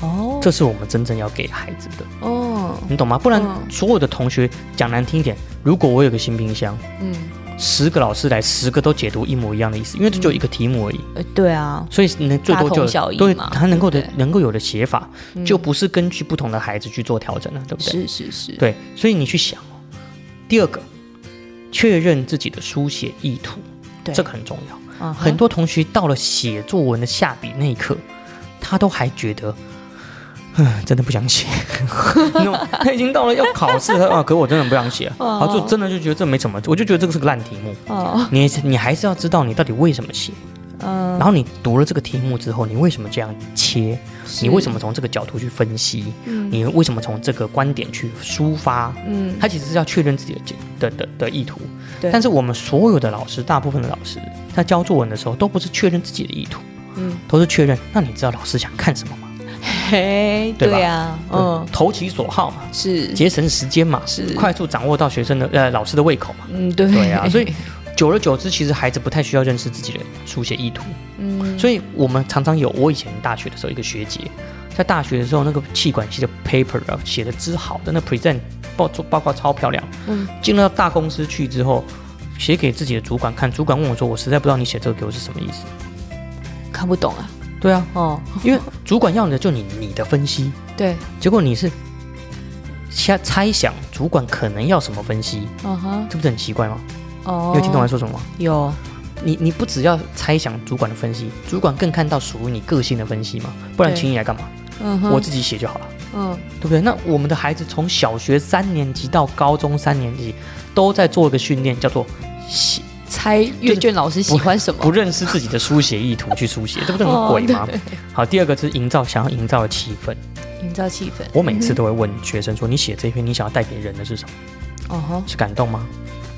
哦。这是我们真正要给孩子的，哦。你懂吗？不然嗯。所有的同学讲难听一点，如果我有个新冰箱，嗯十个老师来，十个都解读一模一样的意思，因为这就一个题目而已。呃对啊所以能，最多就对他能够的能够有的写法，嗯就不是根据不同的孩子去做调整了，对不对？是是是对，所以你去想哦，第二个，确认自己的书写意图，对这个很重要。很多同学到了写作文的下笔那一刻，他都还觉得。唉，真的不想写，那种他已经到了要考试了啊！可我真的不想写，哦好，就真的就觉得这没什么，我就觉得这个是个烂题目。哦你你还是要知道你到底为什么写，嗯然后你读了这个题目之后，你为什么这样切？你为什么从这个角度去分析？嗯你为什么从这个观点去抒发？嗯他其实是要确认自己的的的的意图。对但是我们所有的老师，大部分的老师在教作文的时候，都不是确认自己的意图，嗯都是确认。那你知道老师想看什么吗？嘿对吧对呀嗯投其所好嘛，是节省时间嘛，是快速掌握到学生的呃老师的胃口嘛。嗯对对啊，所以久而久之，其实孩子不太需要认识自己的书写意图。嗯所以我们常常有，我以前大学的时候，一个学姐在大学的时候，那个气管系的 paper 啊写的之好的，那 present 报报告超漂亮。嗯进了大公司去之后，写给自己的主管看，主管问我说：“我实在不知道你写这个给我是什么意思。看不懂啊”对啊，哦因为主管要的就你你的分析，对结果你是瞎猜想主管可能要什么分析，嗯哼这不是很奇怪吗？哦你有听懂我在说什么吗？有你你不只要猜想主管的分析，主管更看到属于你个性的分析嘛，不然对请你来干嘛？嗯哼我自己写就好了。嗯对不对？那我们的孩子从小学三年级到高中三年级，都在做一个训练，叫做写猜阅卷老师喜欢什么不认识自己的书写意图去书写，这不是很鬼吗？哦好，第二个是营造想要营造的气氛。营造气氛我每次都会问学生说：“你写这篇，你想要带给人的是什么？哦吼是感动吗？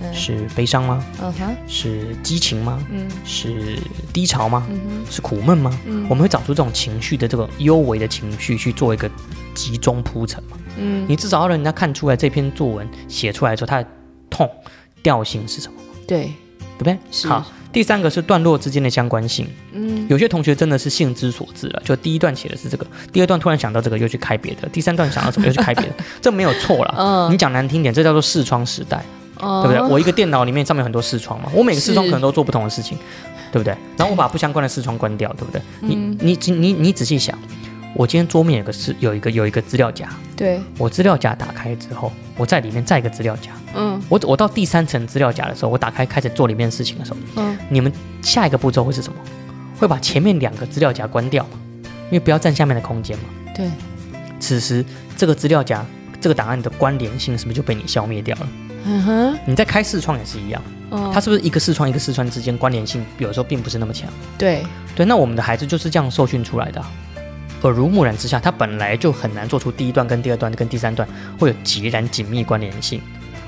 嗯是悲伤吗？嗯哼是激情吗？嗯是低潮吗？嗯是苦闷吗？嗯我们会找出这种情绪的这种幽微的情绪去做一个集中铺陈嘛。嗯你至少要让人家看出来这篇作文写出来的时候，它的痛调性是什么，对对不对？是好，第三个是段落之间的相关性。嗯有些同学真的是性之所至了，就第一段写的是这个，第二段突然想到这个又去开别的，第三段想到什么又去开别的，这没有错了。嗯你讲难听点，这叫做视窗时代，对对不对？我一个电脑里面上面有很多视窗嘛，我每个视窗可能都做不同的事情，对不对？然后我把不相关的视窗关掉，对不对？嗯你你你你仔细想，我今天桌面有个是有一个有一个资料夹，对我资料夹打开之后，我在里面再一个资料夹。嗯我我到第三层资料夹的时候，我打开开始做里面事情的时候，嗯你们下一个步骤会是什么？会把前面两个资料夹关掉嘛？因为不要占下面的空间嘛。对此时这个资料夹这个档案的关联性是不是就被你消灭掉了？嗯哼你在开视窗也是一样，嗯它是不是一个视窗一个视窗之间关联性有的时候并不是那么强？对对，那我们的孩子就是这样受训出来的啊、耳濡目染之下，他本来就很难做出第一段跟第二段跟第三段会有截然紧密关联性，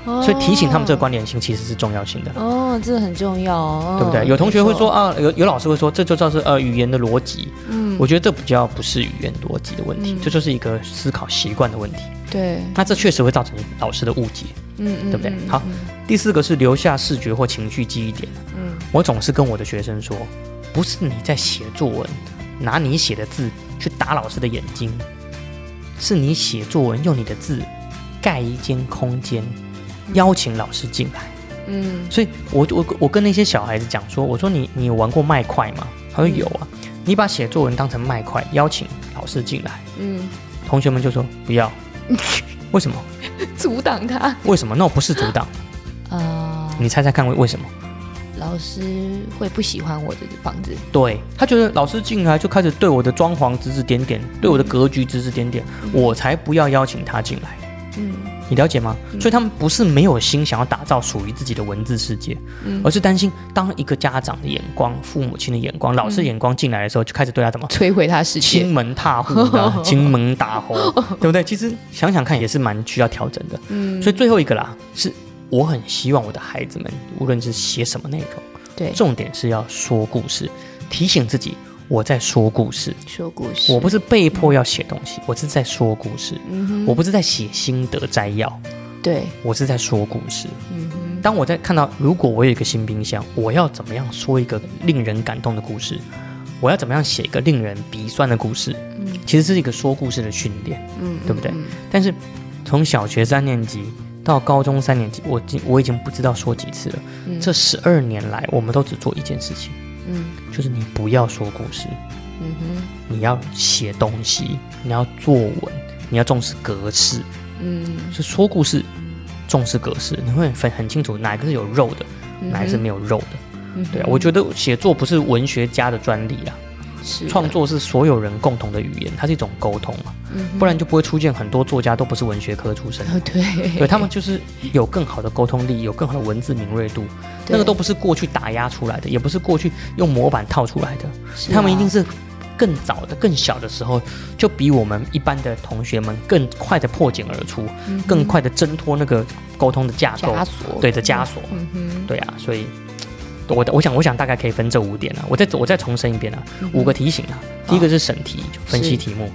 所以提醒他们这个关联性其实是重要性的。哦这很重要哦对不对？有同学会说啊，有有老师会说，这就叫是呃语言的逻辑。嗯我觉得这比较不是语言逻辑的问题，嗯这就是一个思考习惯的问题。对那这确实会造成老师的误解，嗯嗯对不对？嗯好，第四个是留下视觉或情绪记忆点。嗯我总是跟我的学生说，不是你在写作文，拿你写的字去打老师的眼睛，是你写作文用你的字盖一间空间，邀请老师进来。嗯所以我我我跟那些小孩子讲说，我说你你有玩过麦块吗？他说有啊。你把写作文当成麦块，邀请老师进来，嗯同学们就说不要。为什么？阻挡他为什么？那我不是阻挡。啊 你猜猜看为为什么？老师会不喜欢我的房子。对他觉得老师进来就开始对我的装潢指指点点，对我的格局指指点点，我才不要邀请他进来。嗯你了解吗？所以他们不是没有心想要打造属于自己的文字世界，而是担心当一个家长的眼光、父母亲的眼光、老师眼光进来的时候，就开始对他怎么摧毁他世界亲。门踏户的、金门大户，对不对？其实想想看，也是蛮需要调整的。嗯，所以最后一个啦，是我很希望我的孩子们，无论是写什么内容，对，重点是要说故事，提醒自己我在说故事，说故事。我不是被迫要写东西，我是在说故事，嗯哼，我不是在写心得摘要，对，我是在说故事。嗯哼，当我在看到，如果我有一个新冰箱，我要怎么样说一个令人感动的故事？我要怎么样写一个令人鼻酸的故事？嗯其实是一个说故事的训练。嗯，对不对嗯但是从小学三年级到高中三年级，我已经我已经不知道说几次了。嗯。这十二年来，我们都只做一件事情，嗯。就是你不要说故事，嗯哼，你要写东西，你要作文，你要重视格式。嗯，是说故事重视格式，你会分很清楚哪一个是有肉的，哪一个是没有肉的。嗯对啊，我觉得写作不是文学家的专利啊，是创，作是所有人共同的语言，它是一种沟通嘛，不然就不会出现很多作家都不是文学科出身对，对他们就是有更好的沟通力，有更好的文字敏锐度，那个都不是过去打压出来的，也不是过去用模板套出来的，啊。他们一定是更早的、更小的时候，就比我们一般的同学们更快的破茧而出，更快的挣脱那个沟通的架构，对的枷锁。嗯，对啊，所以。我我想我想大概可以分这五点啊，我再我再重申一遍啊，五个提醒啊。第一个是审题，就分析题目；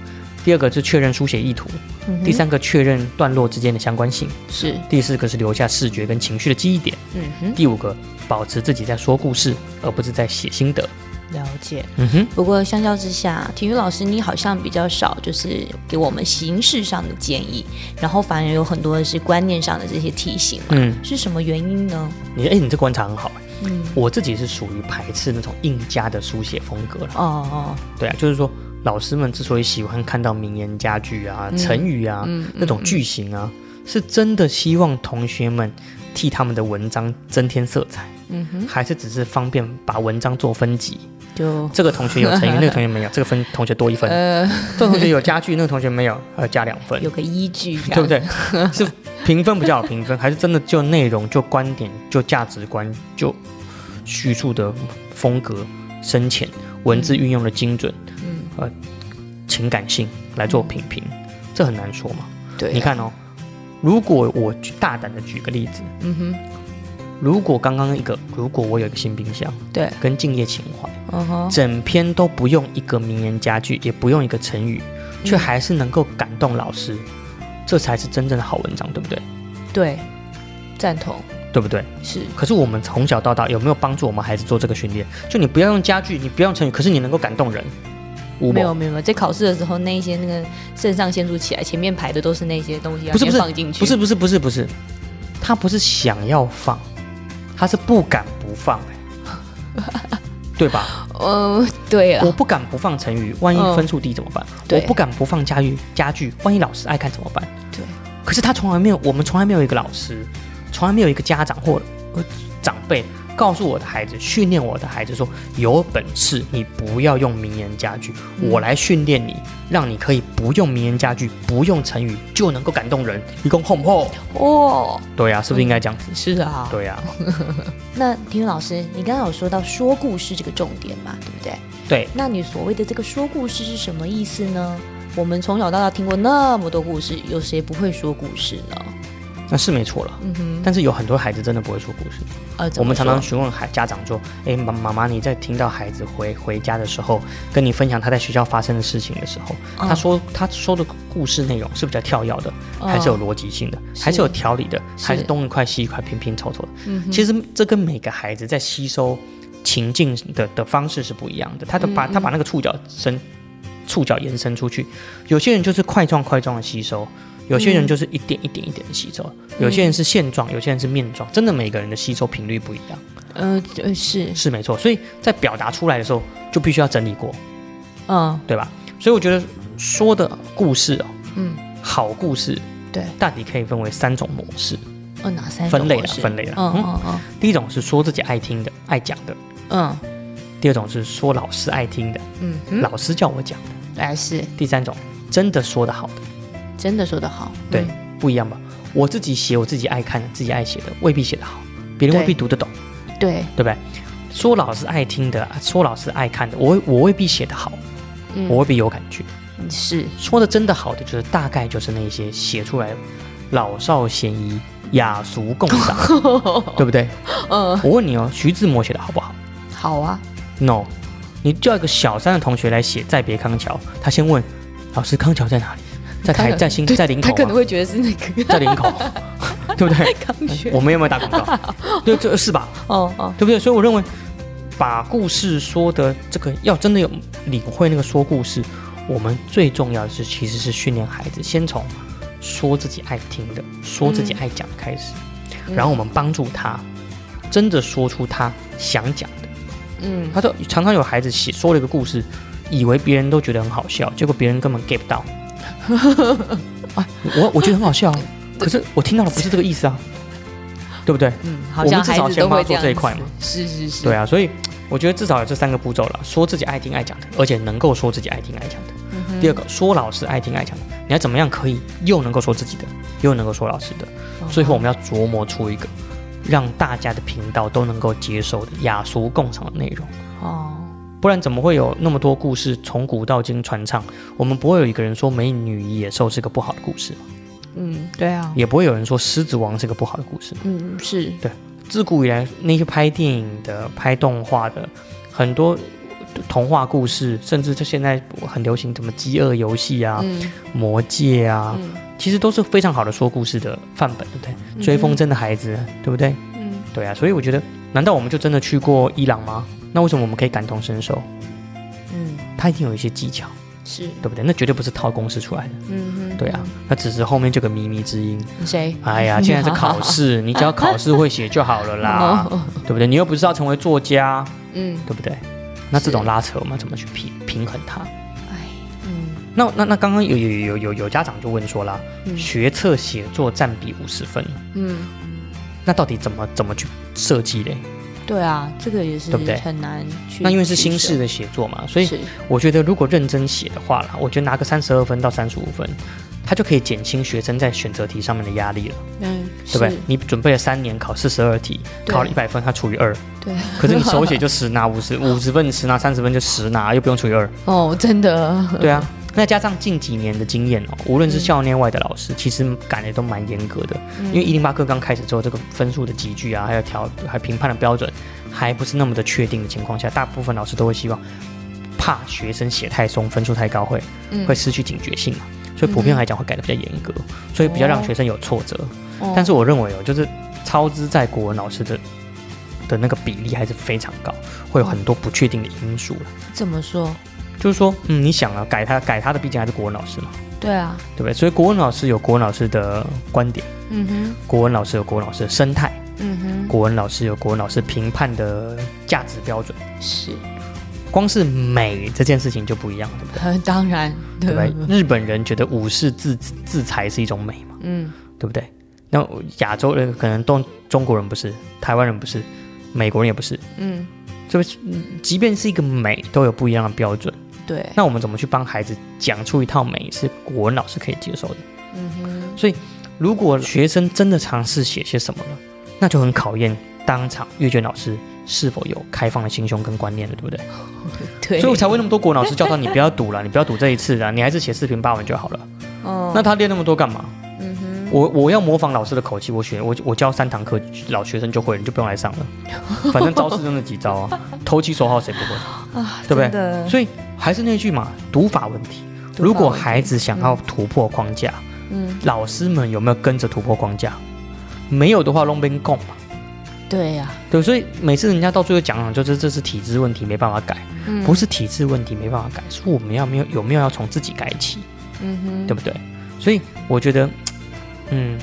第二个是确认书写意图；嗯第三个确认段落之间的相关性；是，第四个是留下视觉跟情绪的记忆点；嗯哼，第五个保持自己在说故事，而不是在写心得。了解。嗯哼，不过相较之下，体育老师你好像比较少，就是给我们形式上的建议，然后反而有很多的是观念上的这些提醒嘛，嗯，是什么原因呢？你哎，你这观察很好。嗯，我自己是属于排斥那种硬加的书写风格了。哦哦，对啊，就是说老师们之所以喜欢看到名言佳句啊、嗯成语啊、那种句型啊，是真的希望同学们替他们的文章增添色彩，嗯哼，还是只是方便把文章做分级？就这个同学有成语，那个同学没有，这个分同学多一分；呃这个同学有家具，那个同学没有，呃，加两分有，个依据，对不？对？是评分比较好评分，还是真的就内容、就观点、就价值观、就叙述的风格深浅、文字运用的精准、呃嗯，情感性来做评评？这很难说嘛。对啊，你看哦，如果我大胆的举个例子，嗯哼，如果刚刚一个，如果我有一个新冰箱对，跟敬业情怀，嗯哼，整篇都不用一个名言佳句，也不用一个成语，却还是能够感动老师，这才是真正的好文章，对不对？对，赞同，对不对？是，可是我们从小到大有没有帮助我们孩子做这个训练？就你不要用家具，你不要用成语，可是你能够感动人。无没有没有没有，在考试的时候，那一些那个肾上腺素起来，前面排的都是那些东西要不是不是先放进去，不是不是不是不是，他不是想要放，他是不敢不放、欸 对吧？呃，对啊，我不敢不放成语，万一嗯分数低怎么办？对我不敢不放家具家具，万一老师爱看怎么办？对，可是他从来没有，我们从来没有一个老师，从来没有一个家长或呃长辈告诉我的孩子，训练我的孩子说，有本事你不要用名言佳句，我来训练你，让你可以不用名言佳句，不用成语就能够感动人。一共哄哄，哦，对呀、是不是应该这样子？是啊，对呀、那体育老师，你刚刚有说到说故事这个重点嘛，对不对？对，那你所谓的这个说故事是什么意思呢？我们从小到大听过那么多故事，有谁不会说故事呢？那是没错了。嗯哼，但是有很多孩子真的不会说故事。呃，我们常常询问孩家长说：“诶，妈妈妈，你在听到孩子回回家的时候，跟你分享他在学校发生的事情的时候，嗯他说他说的故事内容是比较跳跃的，还是有逻辑性的，还是有条理的，还是东一块西一块拼拼凑凑的？嗯哼其实这跟每个孩子在吸收情境的的方式是不一样的。他的把嗯他把那个触角伸触角延伸出去，有些人就是块状块状的吸收。有些人就是一点一点一点的吸收，有些人是线状，有些人是面状，真的每个人的吸收频率不一样。呃呃是，是没错，所以在表达出来的时候，就必须要整理过，嗯。对吧？所以我觉得说的故事哦，嗯，好故事对，大体可以分为三种模式。哦，哪三种分类了分类了嗯嗯。嗯嗯。第一种是说自己爱听的、爱讲的；嗯。第二种是说老师爱听的，嗯嗯，老师叫我讲的；来是。第三种真的说的好的，真的说得好，对，嗯。不一样吧？我自己写我自己爱看的、自己爱写的，未必写得好，别人未必读得懂，对，对。不对？说老师爱听的，说老师爱看的，我我未必写得好，嗯。我未必有感觉。是。说的真的好的，就是大概就是那些写出来老少咸宜、雅俗共赏，对不对？嗯。我问你哦，徐志摩写的好不好？好啊，？No，你叫一个小三的同学来写《再别康桥》，他先问老师康桥在哪里？在台，在新，在林口吗？他可能会觉得是那个在林口，对不对？我们有没有打广告？对，这是吧？哦哦，对不对？所以我认为，把故事说的这个要真的有领会那个说故事，我们最重要的是其实是训练孩子，先从说自己爱听的、说自己爱讲的开始，嗯然后我们帮助他真的说出他想讲的。嗯他说常常有孩子写说了一个故事，以为别人都觉得很好笑，结果别人根本 get 不到。啊，我我觉得很好笑啊，可是我听到的不是这个意思啊，对不对？嗯，好我们至少先帮做这一块嘛，是是是，对啊，所以我觉得至少有这三个步骤了：说自己爱听爱讲的，而且能够说自己爱听爱讲的。嗯第二个，说老师爱听爱讲的，你要怎么样可以又能够说自己的，又能够说老师的？嗯最后我们要琢磨出一个让大家的频道都能够接受的雅俗共赏的内容。哦，不然怎么会有那么多故事从古到今传唱？我们不会有一个人说美女与野兽是个不好的故事，嗯，对啊，也不会有人说狮子王是个不好的故事。嗯是对，自古以来，那些拍电影的、拍动画的，很多童话故事，甚至就现在很流行什么饥饿游戏啊、嗯魔戒啊，嗯其实都是非常好的说故事的范本，对不对？追风筝的孩子，对不对？嗯对啊，所以我觉得，难道我们就真的去过伊朗吗？那为什么我们可以感同身受？嗯他一定有一些技巧，是，对不对？那绝对不是套公式出来的。嗯哼，对啊，那只是后面这个靡靡之音。嗯，谁？哎呀，现在是考试，你只要考试会写就好了啦，哦，对不对？你又不是要成为作家，嗯，对不对？那这种拉扯，我们怎么去平平衡它？那那那刚刚有有有有有家长就问说啦，嗯。学测写作占比五十分，嗯，那到底怎么怎么去设计嘞？对啊，这个也是对不对？很难去。那因为是新式的写作嘛，所以我觉得如果认真写的话啦，我觉得拿个三十二分到三十五分，它就可以减轻学生在选择题上面的压力了，嗯，对不对？你准备了三年考四十二题，考了一百分，它除以二，对，可是你手写就十拿五十，五十分你十拿，三十分就十拿，又不用除以二。哦，真的，对啊，那加上近几年的经验哦，无论是校内外的老师，其实赶的都蛮严格的。因为一零八课刚开始之后，这个分数的集聚啊，还有调还评判的标准还不是那么的确定的情况下，大部分老师都会希望怕学生写太松，分数太高会嗯会失去警觉性嘛，所以普遍来讲会改的比较严格，所以比较让学生有挫折。哦但是我认为哦，就是超支在国文老师的的那个比例还是非常高，会有很多不确定的因素了。怎么说？就是说，嗯，你想啊，改他改他的毕竟还是国文老师嘛，对啊，对不对？所以国文老师有国文老师的观点，嗯哼，国文老师有国文老师的生态，嗯哼，国文老师有国文老师评判的价值标准。是，光是美这件事情就不一样，对不对？当然，对不对？日本人觉得武士自自裁是一种美嘛，嗯，对不对？那亚洲人可能都中国人不是，台湾人不是，美国人也不是，嗯，这即便是一个美，都有不一样的标准。对，那我们怎么去帮孩子讲出一套美是国文老师可以接受的？嗯哼，所以如果学生真的尝试写些什么了，那就很考验当场阅卷老师是否有开放的心胸跟观念了，对不对？对，所以我才会那么多国文老师教他 你不要赌了，你不要赌这一次了，你还是写四平八稳就好了。哦，那他练那么多干嘛？嗯哼，我我要模仿老师的口气，我学我我教三堂课，老学生就会了，你就不用来上了。反正招式就那几招啊，投其所好谁不会？啊，对不对所以还是那句嘛，读法问题。如果孩子想要突破框架，嗯，老师们有没有跟着突破框架？没有的话，弄边共嘛。对呀，对，所以每次人家到最后讲讲，就是这是体制问题，没办法改，嗯不是体制问题没办法改，是我们要没有有没有要从自己改起，嗯哼，对不对？所以我觉得，嗯，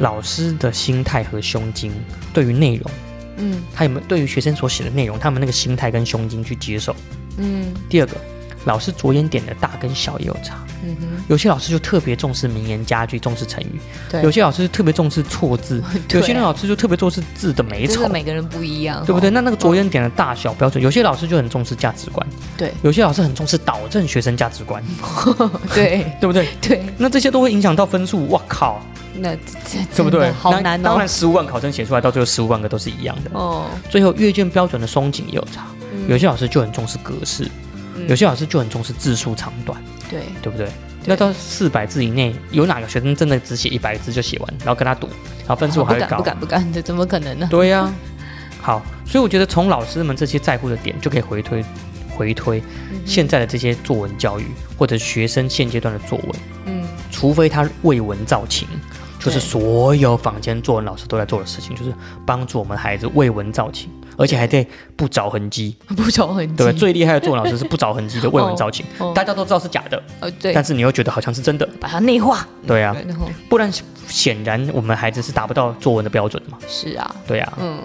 老师的心态和胸襟对于内容，嗯他有没有对于学生所写的内容，他们那个心态跟胸襟去接受？嗯第二个，老师着眼点的大跟小也有差。嗯哼，有些老师就特别重视名言佳句，重视成语；对，有些老师特别重视错字，有些老师就特别重视字的美丑就是，每个人不一样，对不对？哦？那那个着眼点的大小标准，有些老师就很重视价值观，对有些老师很重视导正学生价值观，对对不对？对，那这些都会影响到分数。哇靠，那这这对不对？好难哦当然，。十五万考生写出来，到最后十五万个都是一样的。哦，最后阅卷标准的松紧也有差，嗯有些老师就很重视格式，嗯有些老师就很重视字数长短，对对不对？那到四百字以内，有哪个学生真的只写一百字就写完，然后跟他赌，然后分数还会高不敢不？敢不敢，这怎么可能呢？对呀、好，所以我觉得从老师们这些在乎的点，就可以回推回推嗯现在的这些作文教育，或者学生现阶段的作文，嗯，除非他为文造情。就是所有坊间作文老师都在做的事情，就是帮助我们孩子为文造情，而且还在不着痕迹。不着痕迹，对，最厉害的作文老师是不着痕迹的为文造情，哦。大家都知道是假的，呃对。但，是你又觉得好像是真的。把它内化，对啊，对不然显然我们孩子是达不到作文的标准嘛。是啊，对啊，嗯，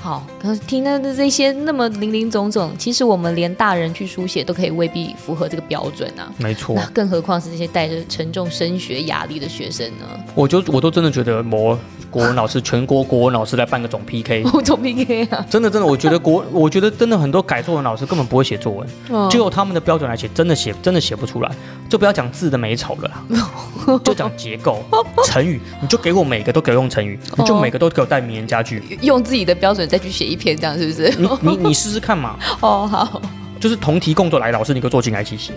好，可是听到的这些那么林林总总，其实我们连大人去书写都可以未必符合这个标准啊。没错。那，更何况是这些带着沉重升学压力的学生呢？我就我都真的觉得某国文老师，全国国文老师来办个总 PK，我 总 PK 啊，真的真的，我觉得国，我觉得真的很多改作文老师根本不会写作文，嗯就用他们的标准来写，真的写真的写不出来，就不要讲字的美丑了啦，就讲结构、成语，你就给我每个都给我用成语，你就每个都给我带名言佳句，用自己的标准再去写一篇，这样是不是？你你你试试看嘛，哦，好，就是同题共作来，老师你给我坐进来一起写，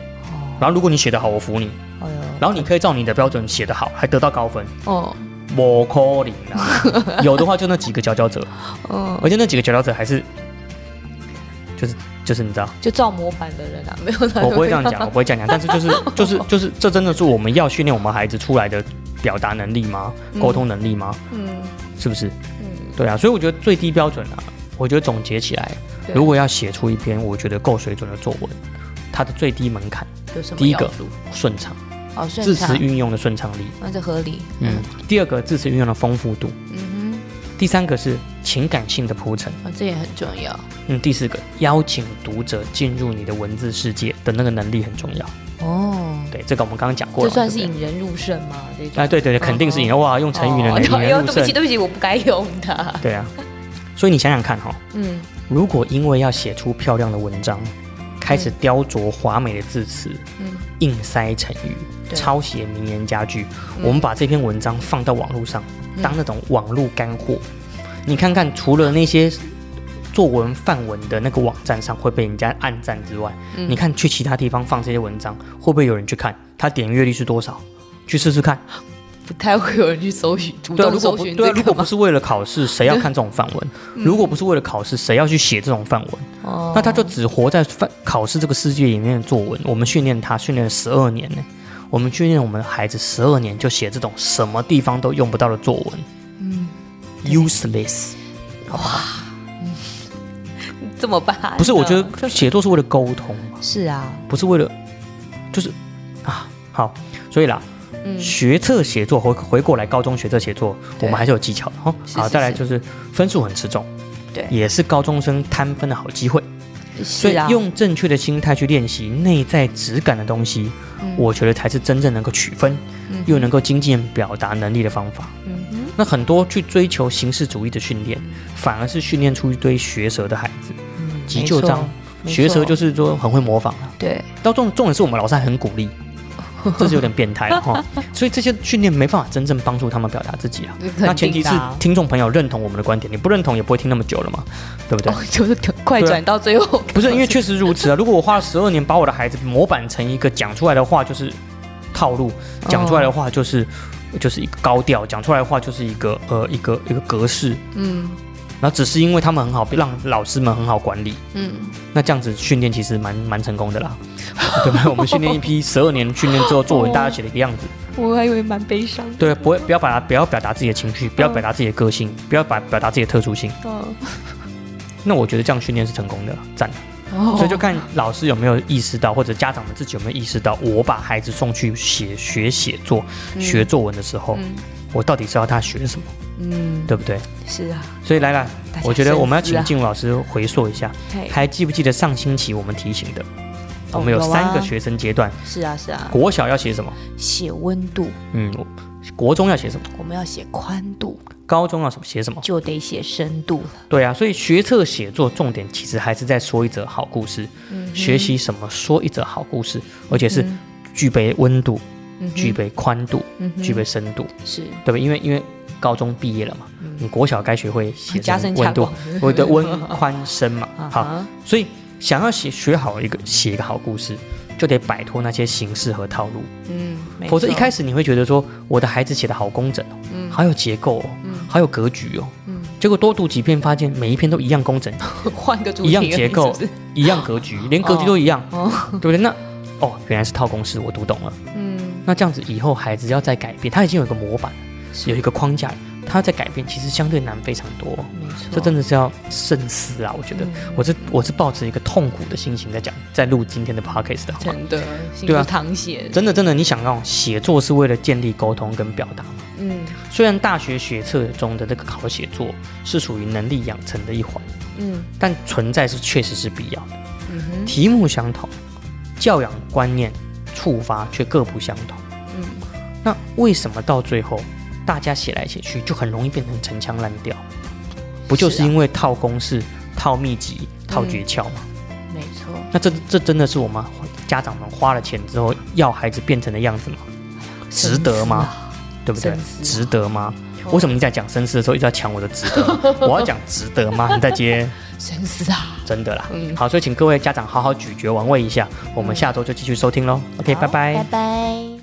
然后如果你写得好，我服你，然后你可以照你的标准写得好，还得到高分，哦，不可能啦，有的话就那几个佼佼者，嗯，而且那几个佼佼者还是，就是就是你知道。就照模板的人啊，没有啦我不会这样讲，我不会这样讲，但是就是 就是就是，这真的是我们要训练我们孩子出来的表达能力吗？沟通能力吗？嗯。是不是？嗯，对啊，所以我觉得最低标准啊，我觉得总结起来，如果要写出一篇我觉得够水准的作文，它的最低门槛第一个顺畅，哦，顺字词畅，运用的顺畅力，那这合理，嗯，第二个字词运用的丰富度，嗯。哼第三个是情感性的铺陈，啊，哦，这也很重要，嗯，第四个邀请读者进入你的文字世界的那个能力很重要。哦，对，这个我们刚刚讲过了，这算是引人入胜吗？这种。哎，对对对，肯定是引人哇，用成语的人入胜。对不起，。对不起，我不该用的。对啊，所以你想想看哈、嗯。如果因为要写出漂亮的文章，开始雕琢华美的字词，嗯，硬塞成语，对抄写名言佳句，嗯我们把这篇文章放到网络上，嗯当那种网络干货。你看看，除了那些作文范文的那个网站上会被人家暗赞之外，嗯你看去其他地方放这些文章，会不会有人去看？它点阅率是多少？去试试看。不太会有人去搜寻，主对如果搜寻不对？如果不是为了考试，谁要看这种范文？如果不是为了考试，谁要去写这种范文？哦那他就只活在范考试这个世界里面的作文。我们训练他，训练了十二年呢。我们训练我们的孩子十二年，就写这种什么地方都用不到的作文。嗯，useless，哇，怎么办？不是？我觉得写作是为了沟通嘛，是啊，不是为了，就是啊，好，所以啦，嗯学测写作回回过来，高中学测写作，我们还是有技巧的哈。好，再来就是分数很吃重，对也是高中生贪分的好机会。所以用正确的心态去练习内在质感的东西，嗯。我觉得才是真正能够取分，嗯又能够精进表达能力的方法。嗯那很多去追求形式主义的训练，反而是训练出一堆学舌的孩子。急救章学舌就是说很会模仿了，对，到重重点是我们老师还很鼓励，这是有点变态了 哈。所以这些训练没办法真正帮助他们表达自己啊。那前提是听众朋友认同我们的观点，你不认同也不会听那么久了嘛，对不对？哦 就是快转到最后，不是因为确实如此啊！如果我花了十二年把我的孩子模板成一个讲出来的话就是套路，讲出来的话就是、就是一个高调，讲出来的话就是一个呃一个一个格式，嗯然后只是因为他们很好，让老师们很好管理，嗯，那这样子训练其实蛮蛮成功的啦，对吧？我们训练一批十二年训练之后，作文大家写的一个样子，我还以为蛮悲伤，对，不会不要把它不要表达自己的情绪，不要表达自己的个性，不要把表达自己的特殊性，嗯，那我觉得这样训练是成功的，赞。哦。所以就看老师有没有意识到，或者家长们自己有没有意识到，我把孩子送去写学写作、学作文的时候，嗯。我到底是要他学什么，嗯，对不对？是啊，所以来来，我觉得我们要请静茹老师回溯一下，还记不记得上星期我们提醒的，我们有三个学生阶段，是啊是啊，国小要写什么？写温度，嗯，国中要写什么？我们要写宽度，高中要什么写什么？就得写深度了。对啊，所以学测写作重点其实还是在说一则好故事，嗯学习什么说一则好故事，而且是具备温度、嗯具备宽度、嗯具备深度，是。对吧？因为因为高中毕业了嘛，你国小该学会写嗯加成温度深加广，我的温 宽深嘛。好，啊所以想要写学好一个写一个好故事，就得摆脱那些形式和套路，嗯，否则一开始你会觉得说我的孩子写的好工整哦，嗯。好有结构哦，好有格局哦，嗯。结果多读几篇发现每一篇都一样工整，换个主题一样结构是是？一样格局，连格局都一样，哦。对不对？那哦，原来是套公式，我读懂了。嗯，那这样子以后孩子要再改变，他已经有一个模板，是。有一个框架，他在改变其实相对难非常多。没错，这真的是要慎思啊！我觉得嗯我是我是抱持一个痛苦的心情在讲，在录今天的 podcast 的好吗？真的，对啊苦淌血，真的真的，你想要写作是为了建立沟通跟表达吗？嗯虽然大学学测中的这个考写作是属于能力养成的一环，嗯但存在是确实是必要的。嗯哼题目相同，教养观念触发却各不相同。嗯，那为什么到最后大家写来写去就很容易变成陈腔滥调？不就是因为套公式、套秘籍、套诀窍吗？没错，那这这真的是我们家长们花了钱之后要孩子变成的样子吗？值得吗？对不对值得吗？为什么你在讲深思的时候一直要抢我的值得？我要讲值得吗？你在接深思啊，真的啦。嗯好，所以请各位家长好好咀嚼玩味一下。我们下周就继续收听喽。OK，拜拜拜拜。